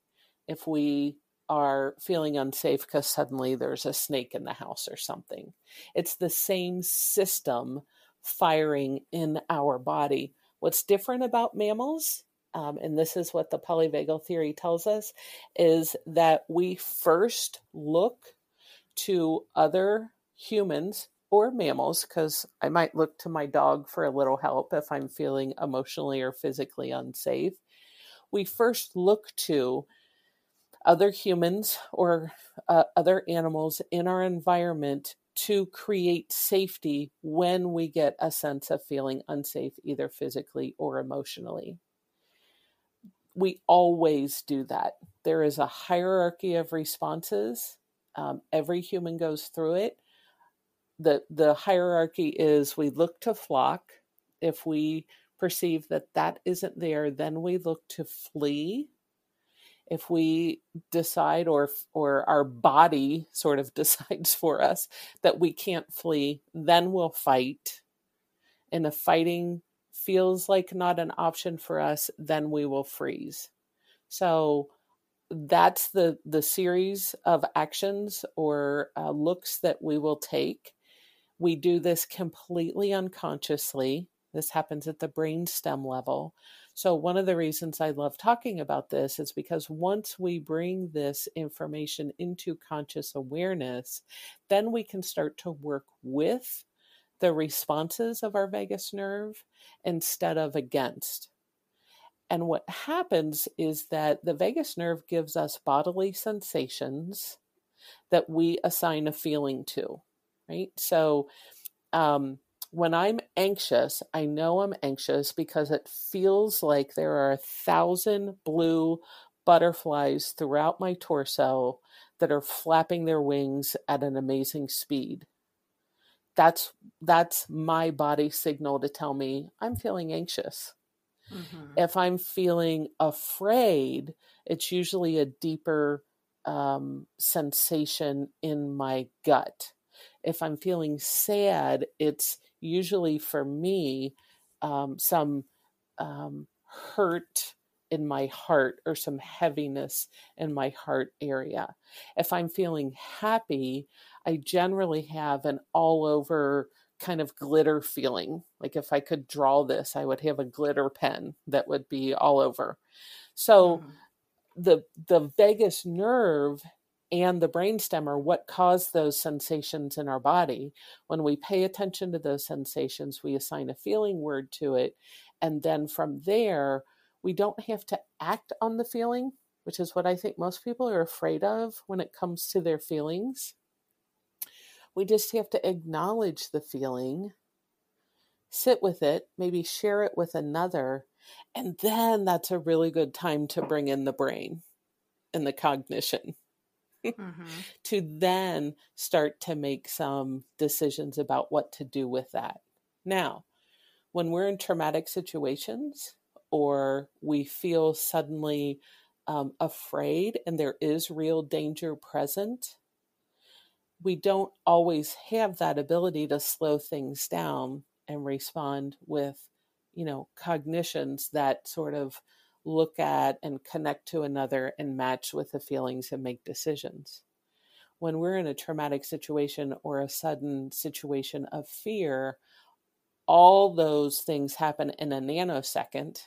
if we are feeling unsafe because suddenly there's a snake in the house or something. It's the same system firing in our body. What's different about mammals, um, and this is what the polyvagal theory tells us, is that we first look to other humans or mammals, because I might look to my dog for a little help if I'm feeling emotionally or physically unsafe, we first look to other humans or uh, other animals in our environment to create safety when we get a sense of feeling unsafe, either physically or emotionally. We always do that. There is a hierarchy of responses. Um, every human goes through it. The, the hierarchy is we look to flock. If we perceive that that isn't there, then we look to flee if we decide or or our body sort of decides for us that we can't flee then we'll fight. And if fighting feels like not an option for us then we will freeze. So that's the the series of actions or uh, looks that we will take. We do this completely unconsciously this happens at the brain stem level so, one of the reasons I love talking about this is because once we bring this information into conscious awareness, then we can start to work with the responses of our vagus nerve instead of against. And what happens is that the vagus nerve gives us bodily sensations that we assign a feeling to, right? So, um, when I'm anxious, I know I'm anxious because it feels like there are a thousand blue butterflies throughout my torso that are flapping their wings at an amazing speed. That's that's my body signal to tell me I'm feeling anxious. Mm-hmm. If I'm feeling afraid, it's usually a deeper um, sensation in my gut. If I'm feeling sad, it's usually for me um, some um, hurt in my heart or some heaviness in my heart area. If I'm feeling happy, I generally have an all over kind of glitter feeling. Like if I could draw this, I would have a glitter pen that would be all over. So mm. the the vagus nerve and the brainstem are what cause those sensations in our body. When we pay attention to those sensations, we assign a feeling word to it. And then from there, we don't have to act on the feeling, which is what I think most people are afraid of when it comes to their feelings. We just have to acknowledge the feeling, sit with it, maybe share it with another, and then that's a really good time to bring in the brain and the cognition mm-hmm. to then start to make some decisions about what to do with that. Now, when we're in traumatic situations or we feel suddenly um, afraid and there is real danger present, we don't always have that ability to slow things down and respond with, you know, cognitions that sort of look at and connect to another and match with the feelings and make decisions. When we're in a traumatic situation or a sudden situation of fear, all those things happen in a nanosecond,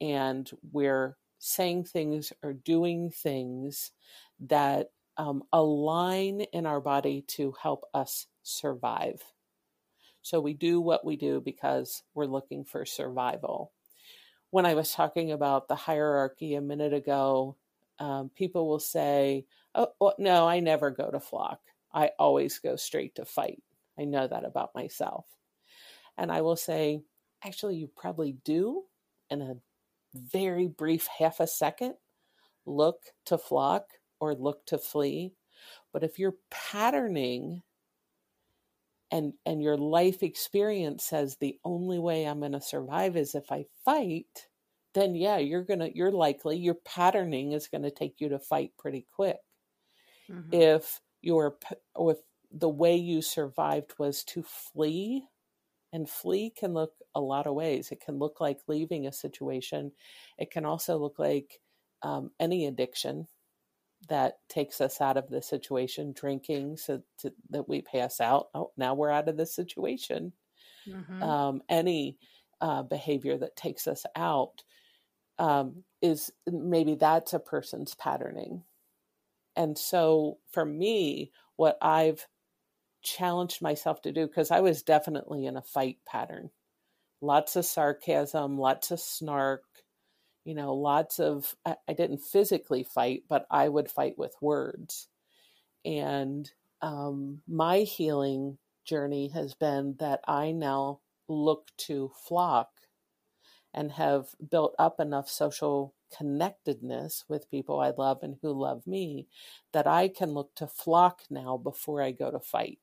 and we're saying things or doing things that um, align in our body to help us survive. So we do what we do because we're looking for survival when I was talking about the hierarchy a minute ago, um, people will say, oh, well, no, I never go to flock. I always go straight to fight. I know that about myself. And I will say, actually, you probably do in a very brief half a second look to flock or look to flee. But if you're patterning and and your life experience says the only way i'm going to survive is if i fight then yeah you're going to you're likely your patterning is going to take you to fight pretty quick. Mm-hmm. if your if the way you survived was to flee and flee can look a lot of ways. It can look like leaving a situation. It can also look like um, any addiction that takes us out of the situation, drinking so to, that we pass out. Oh, now we're out of the situation. Mm-hmm. Um, any uh, behavior that takes us out um, is maybe that's a person's patterning. And so for me, what I've challenged myself to do because I was definitely in a fight pattern. Lots of sarcasm, lots of snark, you know, lots of, I, I didn't physically fight, but I would fight with words. And um, my healing journey has been that I now look to flock and have built up enough social connectedness with people I love and who love me that I can look to flock now before I go to fight.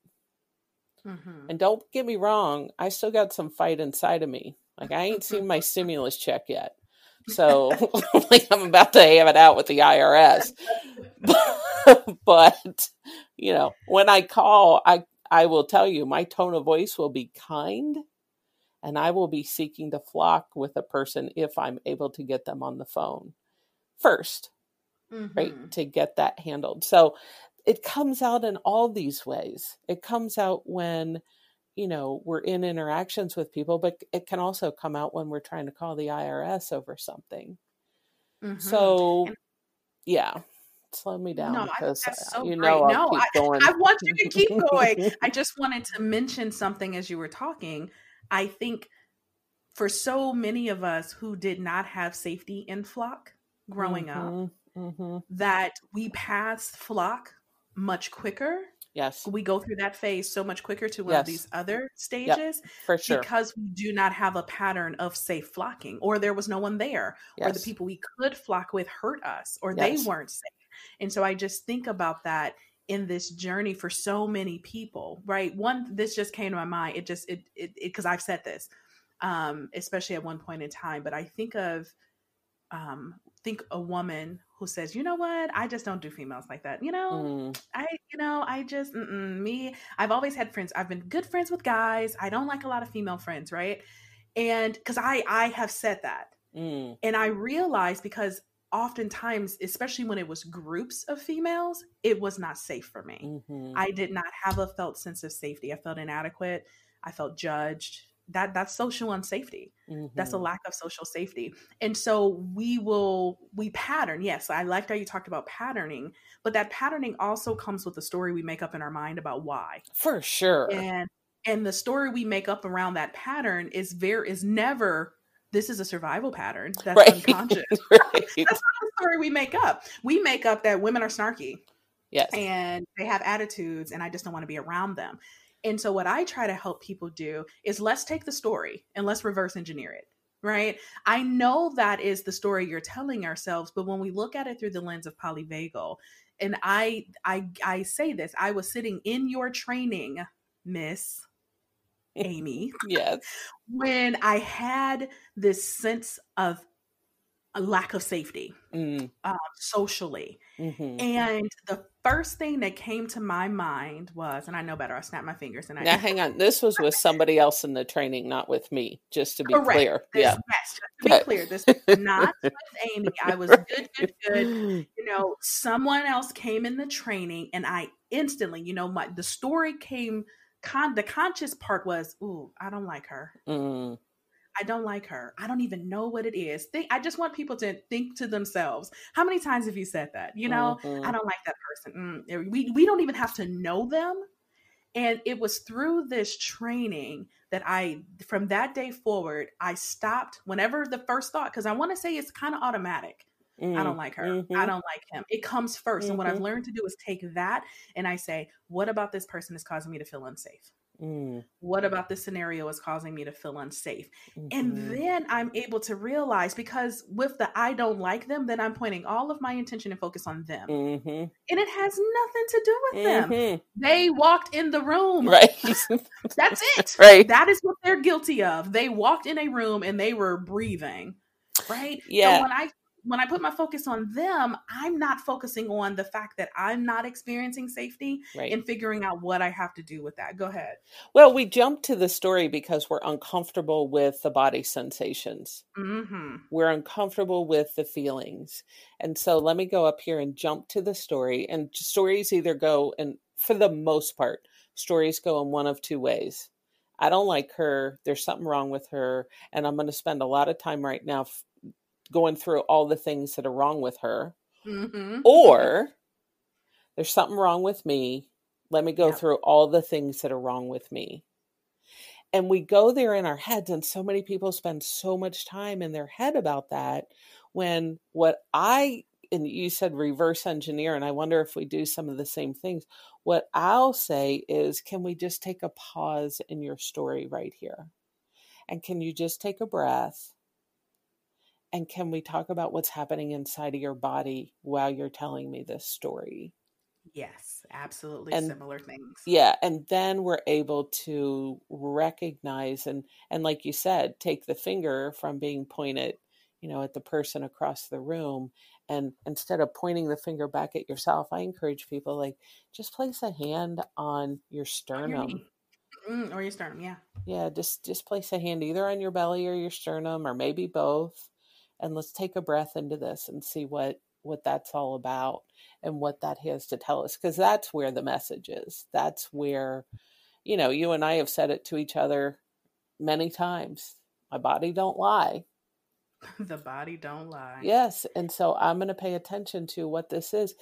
Mm-hmm. And don't get me wrong, I still got some fight inside of me. Like I ain't seen my stimulus check yet. So like I'm about to have it out with the IRS. but you know, when I call, I I will tell you my tone of voice will be kind and I will be seeking to flock with a person if I'm able to get them on the phone 1st mm-hmm. right? To get that handled. So it comes out in all these ways. It comes out when, you know, we're in interactions with people, but it can also come out when we're trying to call the IRS over something. Mm-hmm. So, yeah slow me down no, because so you know I'll no, I, I, want you to keep going. I just wanted to mention something as you were talking I think for so many of us who did not have safety in flock growing mm-hmm, up, mm-hmm. that we pass flock much quicker. Yes. We go through that phase so much quicker to one yes. of these other stages yep, for sure. because we do not have a pattern of safe flocking, or there was no one there, yes. or the people we could flock with hurt us, or yes. they weren't safe. And so I just think about that in this journey for so many people right one this just came to my mind it just it it because i've said this um especially at one point in time but i think of um think a woman who says you know what i just don't do females like that you know mm. i you know i just me i've always had friends i've been good friends with guys i don't like a lot of female friends right and because i i have said that mm. and i realized because oftentimes, especially when it was groups of females, it was not safe for me. Mm-hmm. I did not have a felt sense of safety. I felt inadequate. I felt judged. That that's social unsafety. Mm-hmm. That's a mm-hmm. lack of social safety. And so we will we pattern. Yes, I liked how you talked about patterning, but that patterning also comes with the story we make up in our mind about why. For sure. And and the story we make up around that pattern is very is never this is a survival pattern that's right. unconscious. right. That's not the story we make up. We make up that women are snarky. Yes. And they have attitudes and I just don't want to be around them. And so what I try to help people do is let's take the story and let's reverse engineer it. Right. I know that is the story you're telling ourselves, but when we look at it through the lens of polyvagal, and I I I say this, I was sitting in your training, Miss Amy. yes. When I had this sense of a lack of safety mm. um, socially. Mm-hmm. And the first thing that came to my mind was, and I know better, I snapped my fingers and I. Now, hang on. This was with somebody else in the training, not with me, just to be Correct. clear. This, yeah. Yes, to be clear. This is not with Amy. I was good, good, good. You know, someone else came in the training and I instantly, you know, my the story came con the conscious part was, ooh, I don't like her. Mm. I don't like her. I don't even know what it is. Think I just want people to think to themselves. How many times have you said that? You know, mm-hmm. I don't like that person. Mm. We we don't even have to know them. And it was through this training that I, from that day forward, I stopped whenever the first thought, because I want to say it's kind of automatic. Mm-hmm. I don't like her. Mm-hmm. I don't like him. It comes 1st mm-hmm. And what I've mm-hmm. learned to do is take that and I say, what about this person is causing me to feel unsafe? Mm. What about this scenario is causing me to feel unsafe? And mm-hmm. then I'm able to realize because with the I don't like them, then I'm pointing all of my intention and focus on them. Mm-hmm. And it has nothing to do with them. Mm-hmm. They walked in the room. Right. That's it. Right. That is what they're guilty of. They walked in a room and they were breathing. Right. Yeah. So when I when I put my focus on them, I'm not focusing on the fact that I'm not experiencing safety right. and figuring out what I have to do with that. Go ahead. Well, we jump to the story because we're uncomfortable with the body sensations. Mm-hmm. We're uncomfortable with the feelings. And so let me go up here and jump to the story. And stories either go, and for the most part, stories go in one of two ways. I don't like her. There's something wrong with her. And I'm going to spend a lot of time right now going through all the things that are wrong with her. Mm-hmm. Or there's something wrong with me Let me go through all the things that are wrong with me. And we go there in our heads, and so many people spend so much time in their head about that. When what I, and you said reverse engineer, and I wonder if we do some of the same things. What I'll say is, can we just take a pause in your story right here? And can you just take a breath? And can we talk about what's happening inside of your body while you're telling me this story? Yes, absolutely And similar things. yeah, and then we're able to recognize and and like you said, take the finger from being pointed, you know, at the person across the room and instead of pointing the finger back at yourself, I encourage people like just place a hand on your sternum. Mm, or your sternum, yeah. Yeah, just just place a hand either on your belly or your sternum or maybe both and let's take a breath into this and see what what that's all about and what that has to tell us because that's where the message is. That's where you know, you and I have said it to each other many times. My body don't lie. the body don't lie. Yes, and so I'm going to pay attention to what this is.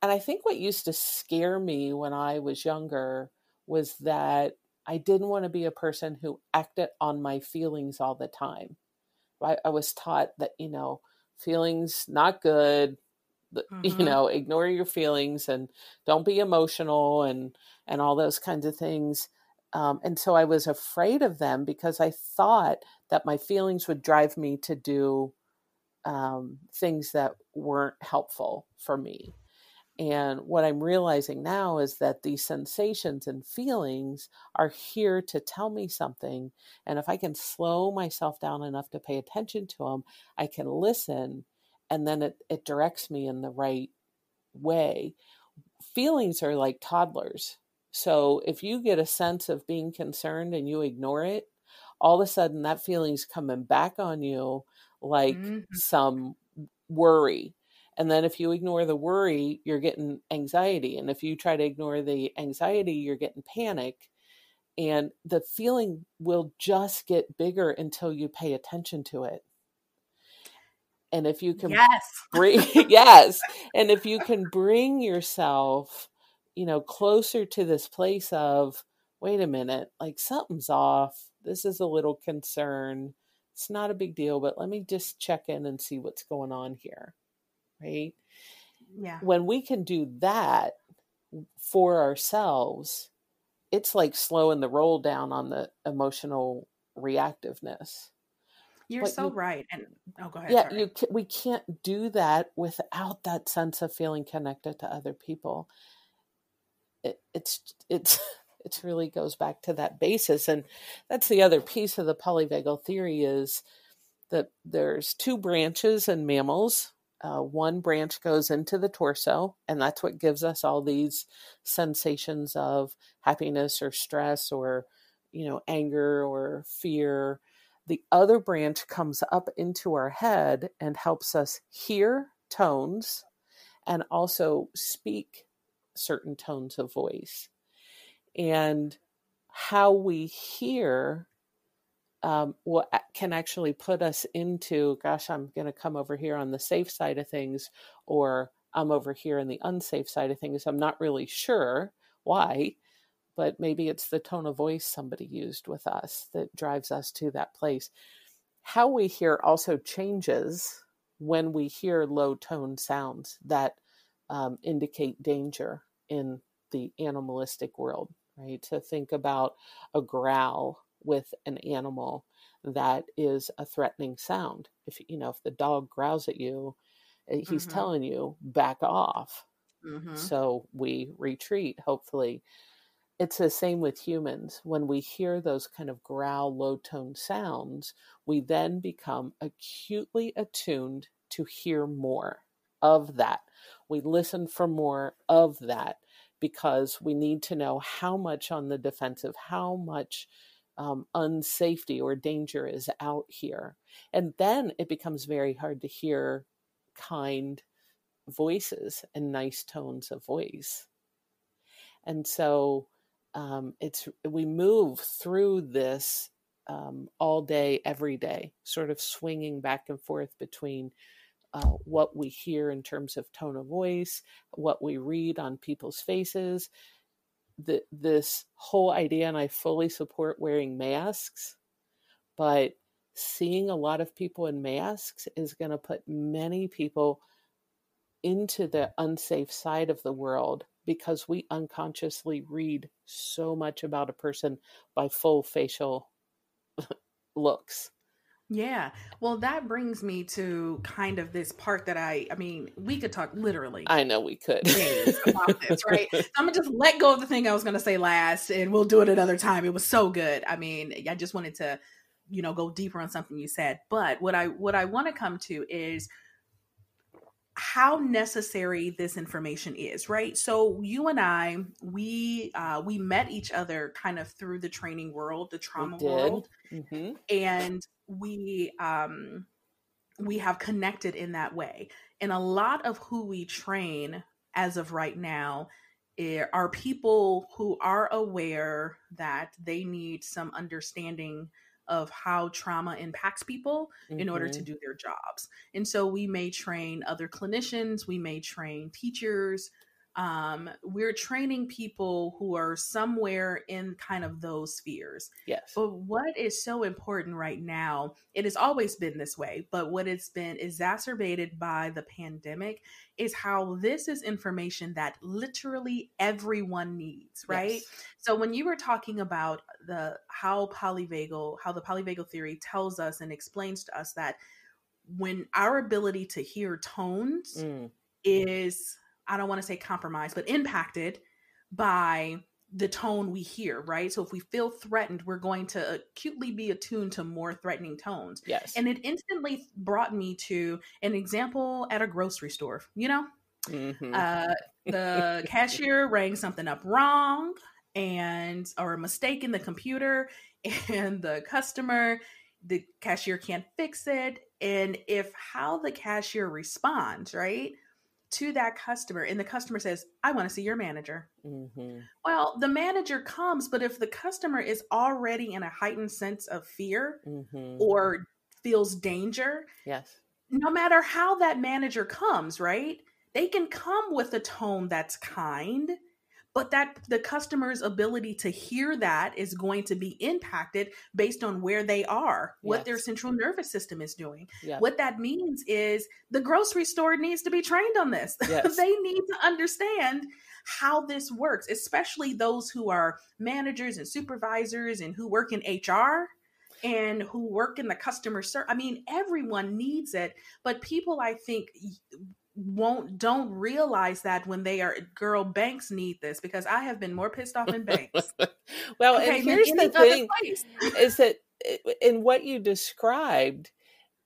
And I think what used to scare me when I was younger was that I didn't want to be a person who acted on my feelings all the time. I, I was taught that, you know, feelings not good, the- you know, ignore your feelings and don't be emotional and and all those kinds of things. Um, and so I was afraid of them because I thought that my feelings would drive me to do um, things that weren't helpful for me. And what I'm realizing now is that these sensations and feelings are here to tell me something. And if I can slow myself down enough to pay attention to them, I can listen and then it, it directs me in the right way. Feelings are like toddlers. So if you get a sense of being concerned and you ignore it, all of a sudden that feeling's coming back on you like hmm some worry. And then if you ignore the worry, you're getting anxiety. And if you try to ignore the anxiety, you're getting panic. And the feeling will just get bigger until you pay attention to it. And if you can Yes. bring, yes. And if you can bring yourself, you know, closer to this place of, wait a minute, like something's off. This is a little concern. It's not a big deal, but let me just check in and see what's going on here. Right. Yeah. When we can do that for ourselves, it's like slowing the roll down on the emotional reactiveness. You're But so you, right. And oh, go ahead. yeah, Sorry. you we can't do that without that sense of feeling connected to other people. It, it's it's it really goes back to that basis, and that's the other piece of the polyvagal theory is that there's two branches in mammals. Uh, one branch goes into the torso, and that's what gives us all these sensations of happiness or stress or, you know, anger or fear. The other branch comes up into our head and helps us hear tones and also speak certain tones of voice. And how we hear um, what can actually put us into, gosh, I'm going to come over here on the safe side of things, or I'm over here on the unsafe side of things. I'm not really sure why, but maybe it's the tone of voice somebody used with us that drives us to that place. How we hear also changes when we hear low tone sounds that um, indicate danger in the animalistic world, right? To think about a growl with an animal that is a threatening sound. If you know, if the dog growls at you, eh, he's hmm telling you back off. hmm So we retreat, hopefully. It's the same with humans. When we hear those kind of growl, low tone sounds, we then become acutely attuned to hear more of that. We listen for more of that because we need to know how much on the defensive, how much um, unsafety or danger is out here. And then it becomes very hard to hear kind voices and nice tones of voice. And so um, it's we move through this um, all day, every day, sort of swinging back and forth between uh, what we hear in terms of tone of voice, what we read on people's faces, the, this whole idea, and I fully support wearing masks, but seeing a lot of people in masks is going to put many people into the unsafe side of the world because we unconsciously read so much about a person by full facial looks. Yeah. Well, that brings me to kind of this part that I, I mean, we could talk literally. I know we could. Days about this, right? So I'm gonna just let go of the thing I was gonna say last, and we'll do it another time. It was so good. I mean, I just wanted to, you know, go deeper on something you said. But what I what I want to come to is how necessary this information is right so you and i we uh we met each other kind of through the training world the trauma world mm-hmm. and we um we have connected in that way and a lot of who we train as of right now eh, are people who are aware that they need some understanding of how trauma impacts people mm-hmm. in order to mm-hmm. do their jobs. And so we may train other clinicians, we may train teachers, um, we're training people who are somewhere in kind of those spheres. Yes. But what is so important right now, it has always been this way, but what it's been exacerbated by the pandemic is how this is information that literally everyone needs, right? Yes. So when you were talking about the how polyvagal, how the polyvagal theory tells us and explains to us that when our ability to hear tones mm. is I don't want to say compromised, but impacted by the tone we hear, right? So if we feel threatened, we're going to acutely be attuned to more threatening tones. Yes. And it instantly brought me to an example at a grocery store, you know? Mm-hmm. Uh, the cashier rang something up wrong and or a mistake in the computer and the customer the cashier can't fix it and if how the cashier responds right to that customer and the customer says i want to see your manager mm-hmm. well the manager comes but if the customer is already in a heightened sense of fear mm-hmm. or feels danger yes no matter how that manager comes right they can come with a tone that's kind but that the customer's ability to hear that is going to be impacted based on where they are what yes. their central nervous system is doing yes. what that means is the grocery store needs to be trained on this yes. they need to understand how this works especially those who are managers and supervisors and who work in hr and who work in the customer service. I mean, everyone needs it, but people, I think, won't don't realize that when they are girl banks need this because I have been more pissed off in banks. well, okay, and here's the thing is that eh, in what you described,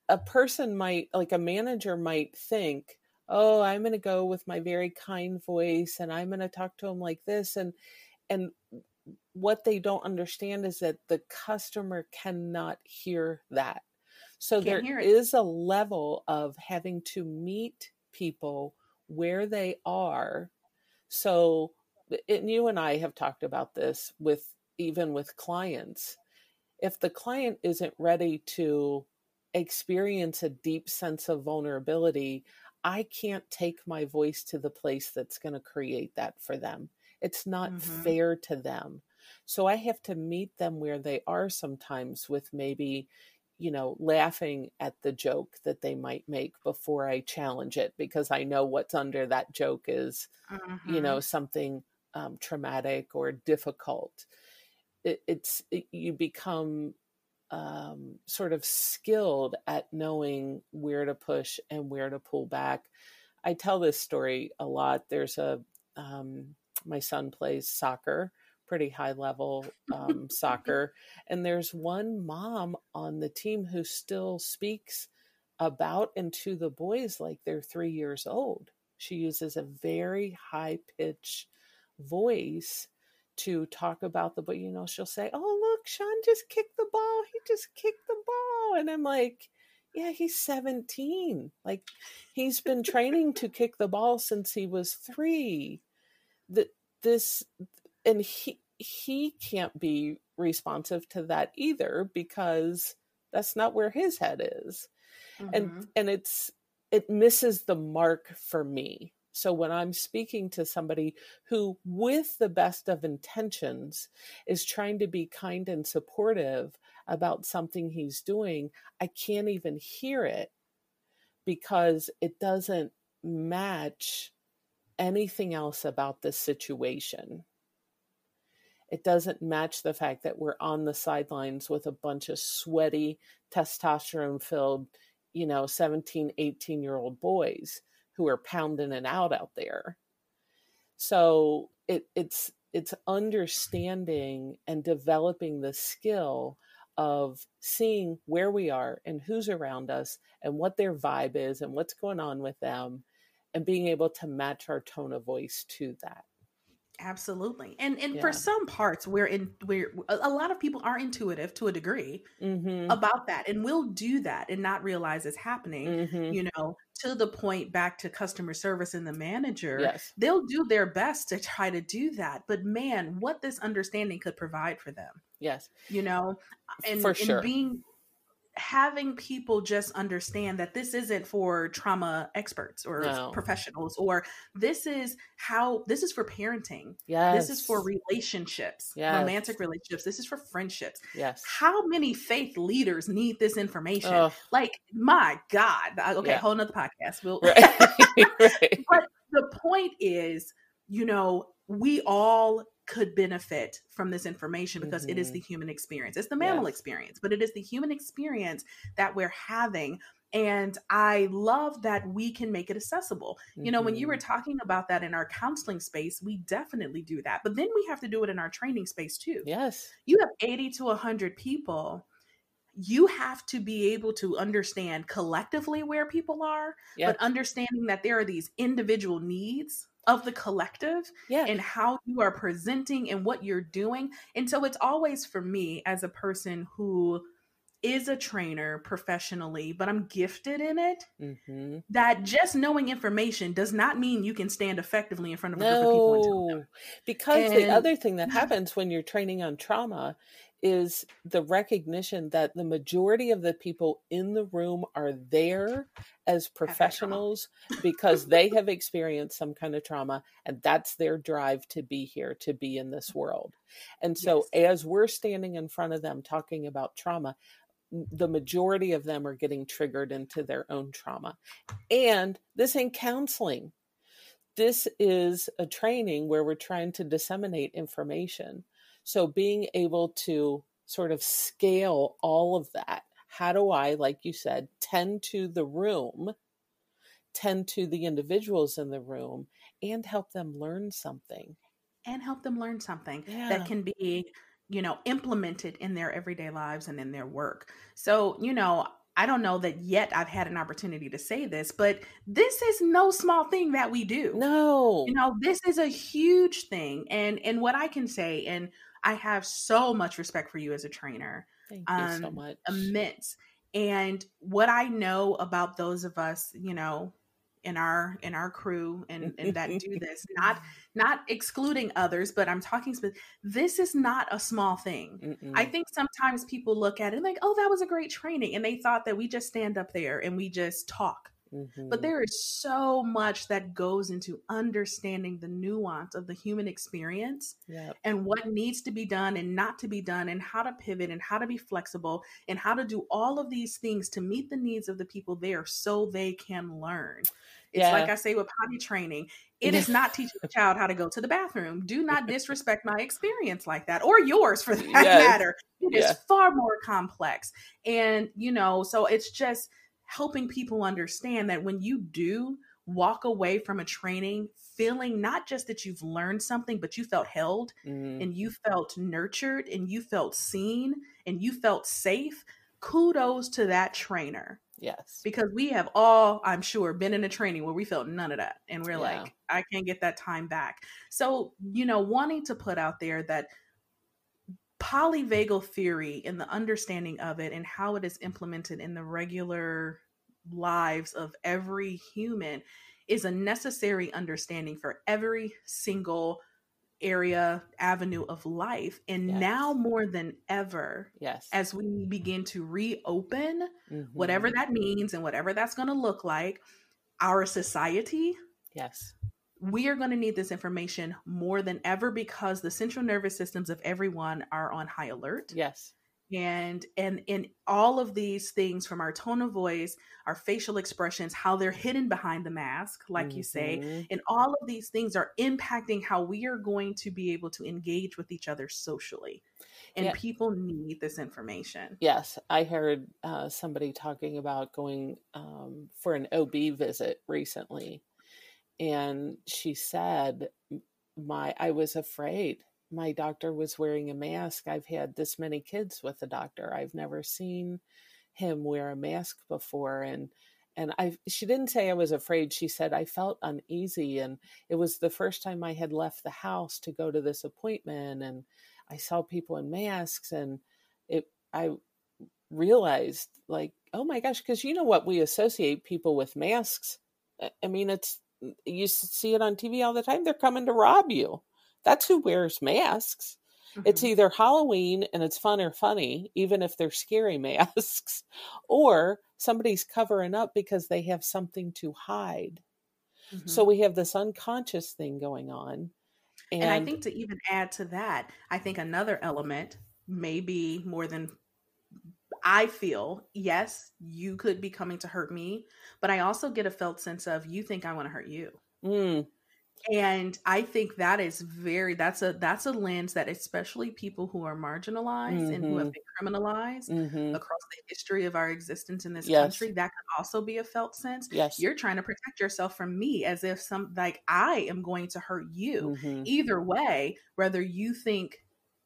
a person might like a manager might think, "Oh, I'm going to go with my very kind voice and I'm going to talk to him like this and and what they don't understand is that the customer cannot hear that. So Can't there is a level of having to meet people where they are. So, and you and I have talked about this with even with clients. If the client isn't ready to experience a deep sense of vulnerability, I can't take my voice to the place that's going to create that for them. It's not mm-hmm. fair to them. So I have to meet them where they are sometimes with maybe you know, laughing at the joke that they might make before I challenge it because I know what's under that joke is, mm-hmm. you know, something um, traumatic or difficult. It, it's it, you become um, sort of skilled at knowing where to push and where to pull back. I tell this story a lot. There's a um, my son plays soccer pretty high level um, soccer. And there's one mom on the team who still speaks about and to the boys like they're three years old. She uses a very high pitch voice to talk about the but you know she'll say oh look sean just kicked the ball he just kicked the ball and i'm like yeah he's 17 like he's been training to kick the ball since he was three that this and he he can't be responsive to that either because that's not where his head is mm-hmm. and and it's it misses the mark for me So when I'm speaking to somebody who, with the best of intentions, is trying to be kind and supportive about something he's doing, I can't even hear it because it doesn't match anything else about the situation. It doesn't match the fact that we're on the sidelines with a bunch of sweaty, testosterone filled, you know, 17, 18 year old boys who are pounding it out out there. So it, it's it's understanding and developing the skill of seeing where we are and who's around us and what their vibe is and what's going on with them and being able to match our tone of voice to that. Absolutely. And and yeah. for some parts we're in we're a lot of people are intuitive to a degree mm-hmm. about that and will do that and not realize it's happening, mm-hmm. you know, to the point back to customer service and the manager. Yes. They'll do their best to try to do that. But man, what this understanding could provide for them. Yes. You know, and, for sure. and being having people just understand that this isn't for trauma experts or no. professionals or this is how this is for parenting yes this is for relationships yes. romantic relationships this is for friendships yes how many faith leaders need this information like my god okay yeah. whole another podcast we'll right. right. but the point is you know we all could benefit from this information because mm-hmm. it is mm-hmm. the human experience. It's the mammal yes. experience, but it is the human experience that we're having. And I love that we can make it accessible. Mm-hmm. You know, when you were mm-hmm. talking about that in our counseling space, we definitely do that. But then we have to do it in our training space too. Yes. You have 80 to 100 people you have to be able to understand collectively where people are, yep. but understanding that there are these individual needs of the collective yeah. and how you are presenting and what you're doing. And so it's always for me as a person who is a trainer professionally, but I'm gifted in it. Mm-hmm. That just knowing information does not mean you can stand effectively in front of a no, group of people. Because and, the other thing that happens when you're training on trauma is the recognition that the majority of the people in the room are there as professionals because they have experienced some kind of trauma and that's their drive to be here to be in this world. And so yes. as we're standing in front of them talking about trauma, the majority of them are getting triggered into their own trauma. And this ain't counseling. This is a training where we're trying to disseminate information so being able to sort of scale all of that, how do I, like you said, tend to the room, tend to the individuals in the room, and help them learn something? And help them learn something yeah. that can be, you know, implemented in their everyday lives and in their work. So, you know, I don't know that yet I've had an opportunity to say this, but this is no small thing that we do. No. You know, this is a huge thing. And and what I can say and I have so much respect for you as a trainer. Thank you um, so much. Immense. And what I know about those of us, you know, in our in our crew and, and that do this, not not excluding others, but I'm talking. This is not a small thing. Mm-mm. I think sometimes people look at it like, oh, that was a great training, and they thought that we just stand up there and we just talk. Mm-hmm. But there is so much that goes into understanding the nuance of the human experience yep. and what needs to be done and not to be done, and how to pivot and how to be flexible and how to do all of these things to meet the needs of the people there so they can learn. It's yeah. like I say with potty training. It is not teaching a child how to go to the bathroom. Do not disrespect my experience like that or yours for that yes. matter. It yeah. is far more complex. And, you know, so it's just helping people understand that when you do walk away from a training feeling not just that you've learned something, but you felt held mm-hmm. and you felt nurtured and you felt seen and you felt safe, kudos to that trainer. Yes. Because we have all, I'm sure, been in a training where we felt none of that. And we're yeah. like, I can't get that time back. So, you know, wanting to put out there that polyvagal theory and the understanding of it and how it is implemented in the regular lives of every human is a necessary understanding for every single area avenue of life and yes. now more than ever yes as we begin to reopen mm-hmm. whatever that means and whatever that's going to look like our society Yes. We are going to need this information more than ever because the central nervous systems of everyone are on high alert. Yes and and in all of these things from our tone of voice our facial expressions how they're hidden behind the mask like mm-hmm. you say mm-hmm. and all of these things are impacting how we are going to be able to engage with each other socially and yeah. people need this information yes i heard uh, somebody talking about going um, for an ob visit recently and she said my i was afraid my doctor was wearing a mask. I've had this many kids with a doctor. I've never seen him wear a mask before and and I she didn't say I was afraid. She said I felt uneasy and it was the first time I had left the house to go to this appointment and I saw people in masks and it I realized like oh my gosh because you know what we associate people with masks I mean it's you see it on TV all the time they're coming to rob you that's who wears masks. Mm-hmm. It's either Halloween and it's fun or funny, even if they're scary masks, or somebody's covering up because they have something to hide. Mm-hmm. So we have this unconscious thing going on. And, and I think to even add to that, I think another element, maybe more than I feel, yes, you could be coming to hurt me, but I also get a felt sense of you think I want to hurt you. Mm, and i think that is very that's a that's a lens that especially people who are marginalized mm-hmm. and who have mm-hmm. been criminalized mm-hmm. across the history of our existence in this yes. country that could also be a felt sense yes you're trying to protect yourself from me as if some like i am going to hurt you mm-hmm. either way whether you think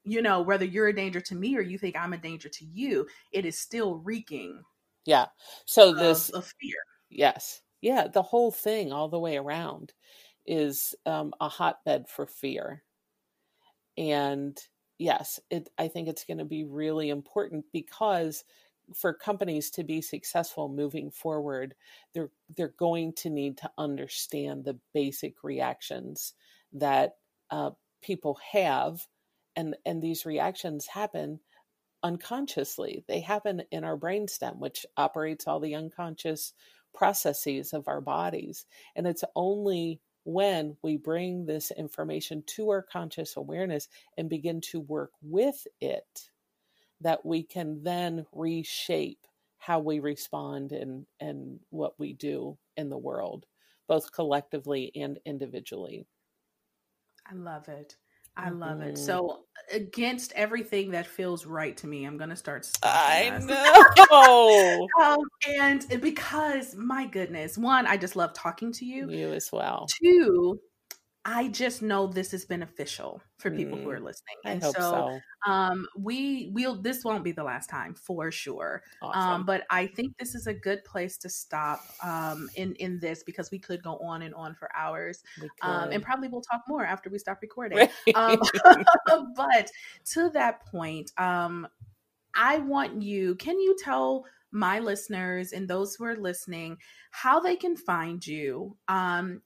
you know whether you're a danger to me or you think i'm a danger to you it is still reeking yeah so this of fear yes yeah the whole thing all the way around is um, a hotbed for fear. And yes, it, I think it's going to be really important because for companies to be successful moving forward, they're they're going to need to understand the basic reactions that uh, people have, and and these reactions happen unconsciously. They happen in our brainstem, which operates all the unconscious processes of our bodies, and it's only when we bring this information to our conscious awareness and begin to work with it, that we can then reshape how we respond and, and what we do in the world, both collectively and individually. I love it. I love mm-hmm. it. So against everything that feels right to me, I'm gonna start. I know. um, and because my goodness, one, I just love talking to you. You as well. Two, I just know this is beneficial for people mm, who are mm, listening. And so, so, um we will this won't be the last time for sure. Um, awesome. Um but I think this is a good place to stop um in in this because we could go on and on for hours. Um and probably we'll talk more after we stop recording. um but to that point, um I want you can you tell my listeners and those who are listening how they can find you um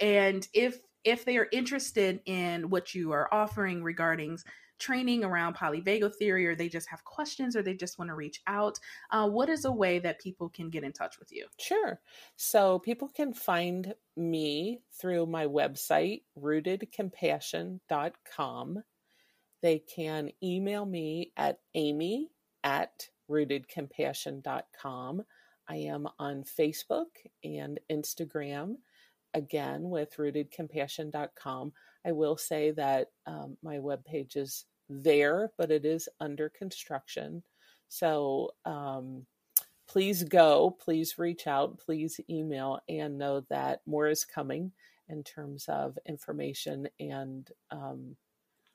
and if if they are interested in what you are offering regarding training around polyvagal theory or they just have questions or they just want to reach out uh, what is a way that people can get in touch with you? Sure. So people can find me through my website rootedcompassion.com they can email me at amy at rootedcompassion.com i am on facebook and instagram again with rootedcompassion.com. I will say that um, my webpage is there, but it is under construction. So um, please go, please reach out, please email, and know that more is coming in terms of information and um,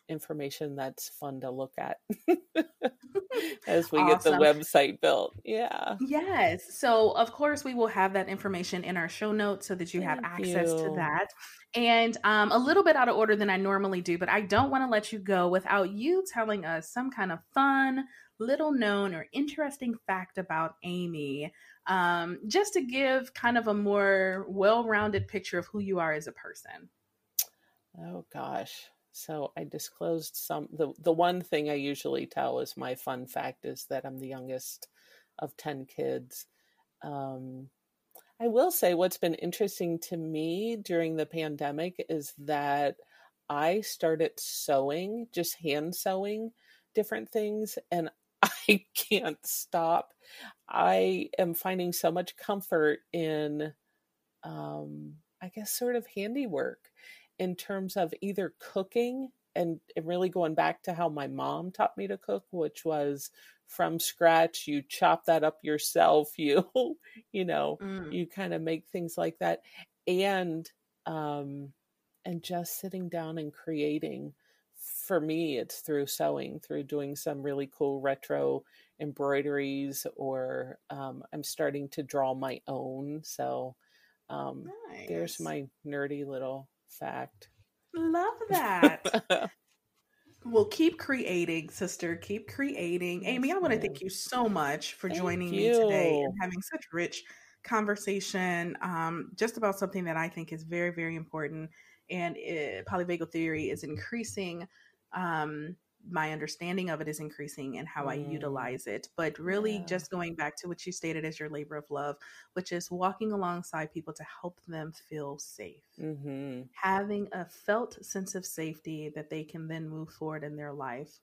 information that's fun to look at as we awesome. get the website built. Yeah. Yes. So, of course, we will have that information in our show notes so that you Thank have access you. to that. And um, a little bit out of order than I normally do, but I don't want to let you go without you telling us some kind of fun, little known, or interesting fact about Amy, um, just to give kind of a more well rounded picture of who you are as a person. Oh, gosh. So I disclosed some. The, the one thing I usually tell is my fun fact is that I'm the youngest of 10 kids. Um, I will say what's been interesting to me during the pandemic is that I started sewing, just hand sewing different things, and I can't stop. I am finding so much comfort in, um, I guess, sort of handiwork in terms of either cooking and, and really going back to how my mom taught me to cook, which was from scratch you chop that up yourself you you know mm. you kind of make things like that and um and just sitting down and creating for me it's through sewing through doing some really cool retro embroideries or um, i'm starting to draw my own so um, nice. there's my nerdy little fact. Love that. Well keep creating sister. Keep creating. Amy i want to thank you so much for thank joining you. me today and having such a rich conversation um, just about something that i think is very very important and it, polyvagal theory is increasing um, my understanding of it is increasing and how mm. I utilize it. But really, yeah. just going back to what you stated as your labor of love, which is walking alongside people to help them feel safe, mm-hmm. having a felt sense of safety that they can then move forward in their life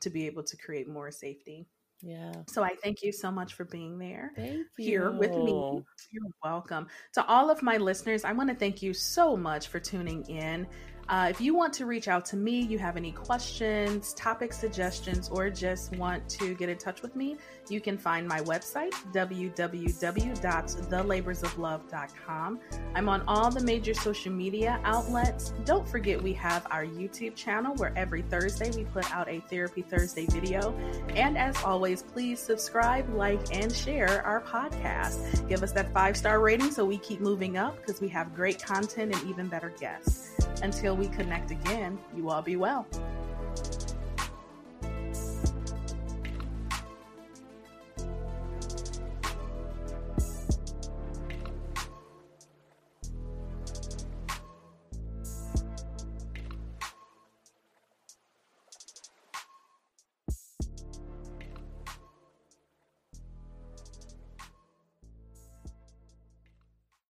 to be able to create more safety. Yeah. So I thank you so much for being there thank here with me. You're welcome. To all of my listeners, I want to thank you so much for tuning in. Uh, if you want to reach out to me, you have any questions, topic suggestions, or just want to get in touch with me, you can find my website, www.thelaborsoflove.com. I'm on all the major social media outlets. Don't forget, we have our YouTube channel where every Thursday we put out a Therapy Thursday video. And as always, please subscribe, like, and share our podcast. Give us that five star rating so we keep moving up because we have great content and even better guests. Until we connect again, you all be well.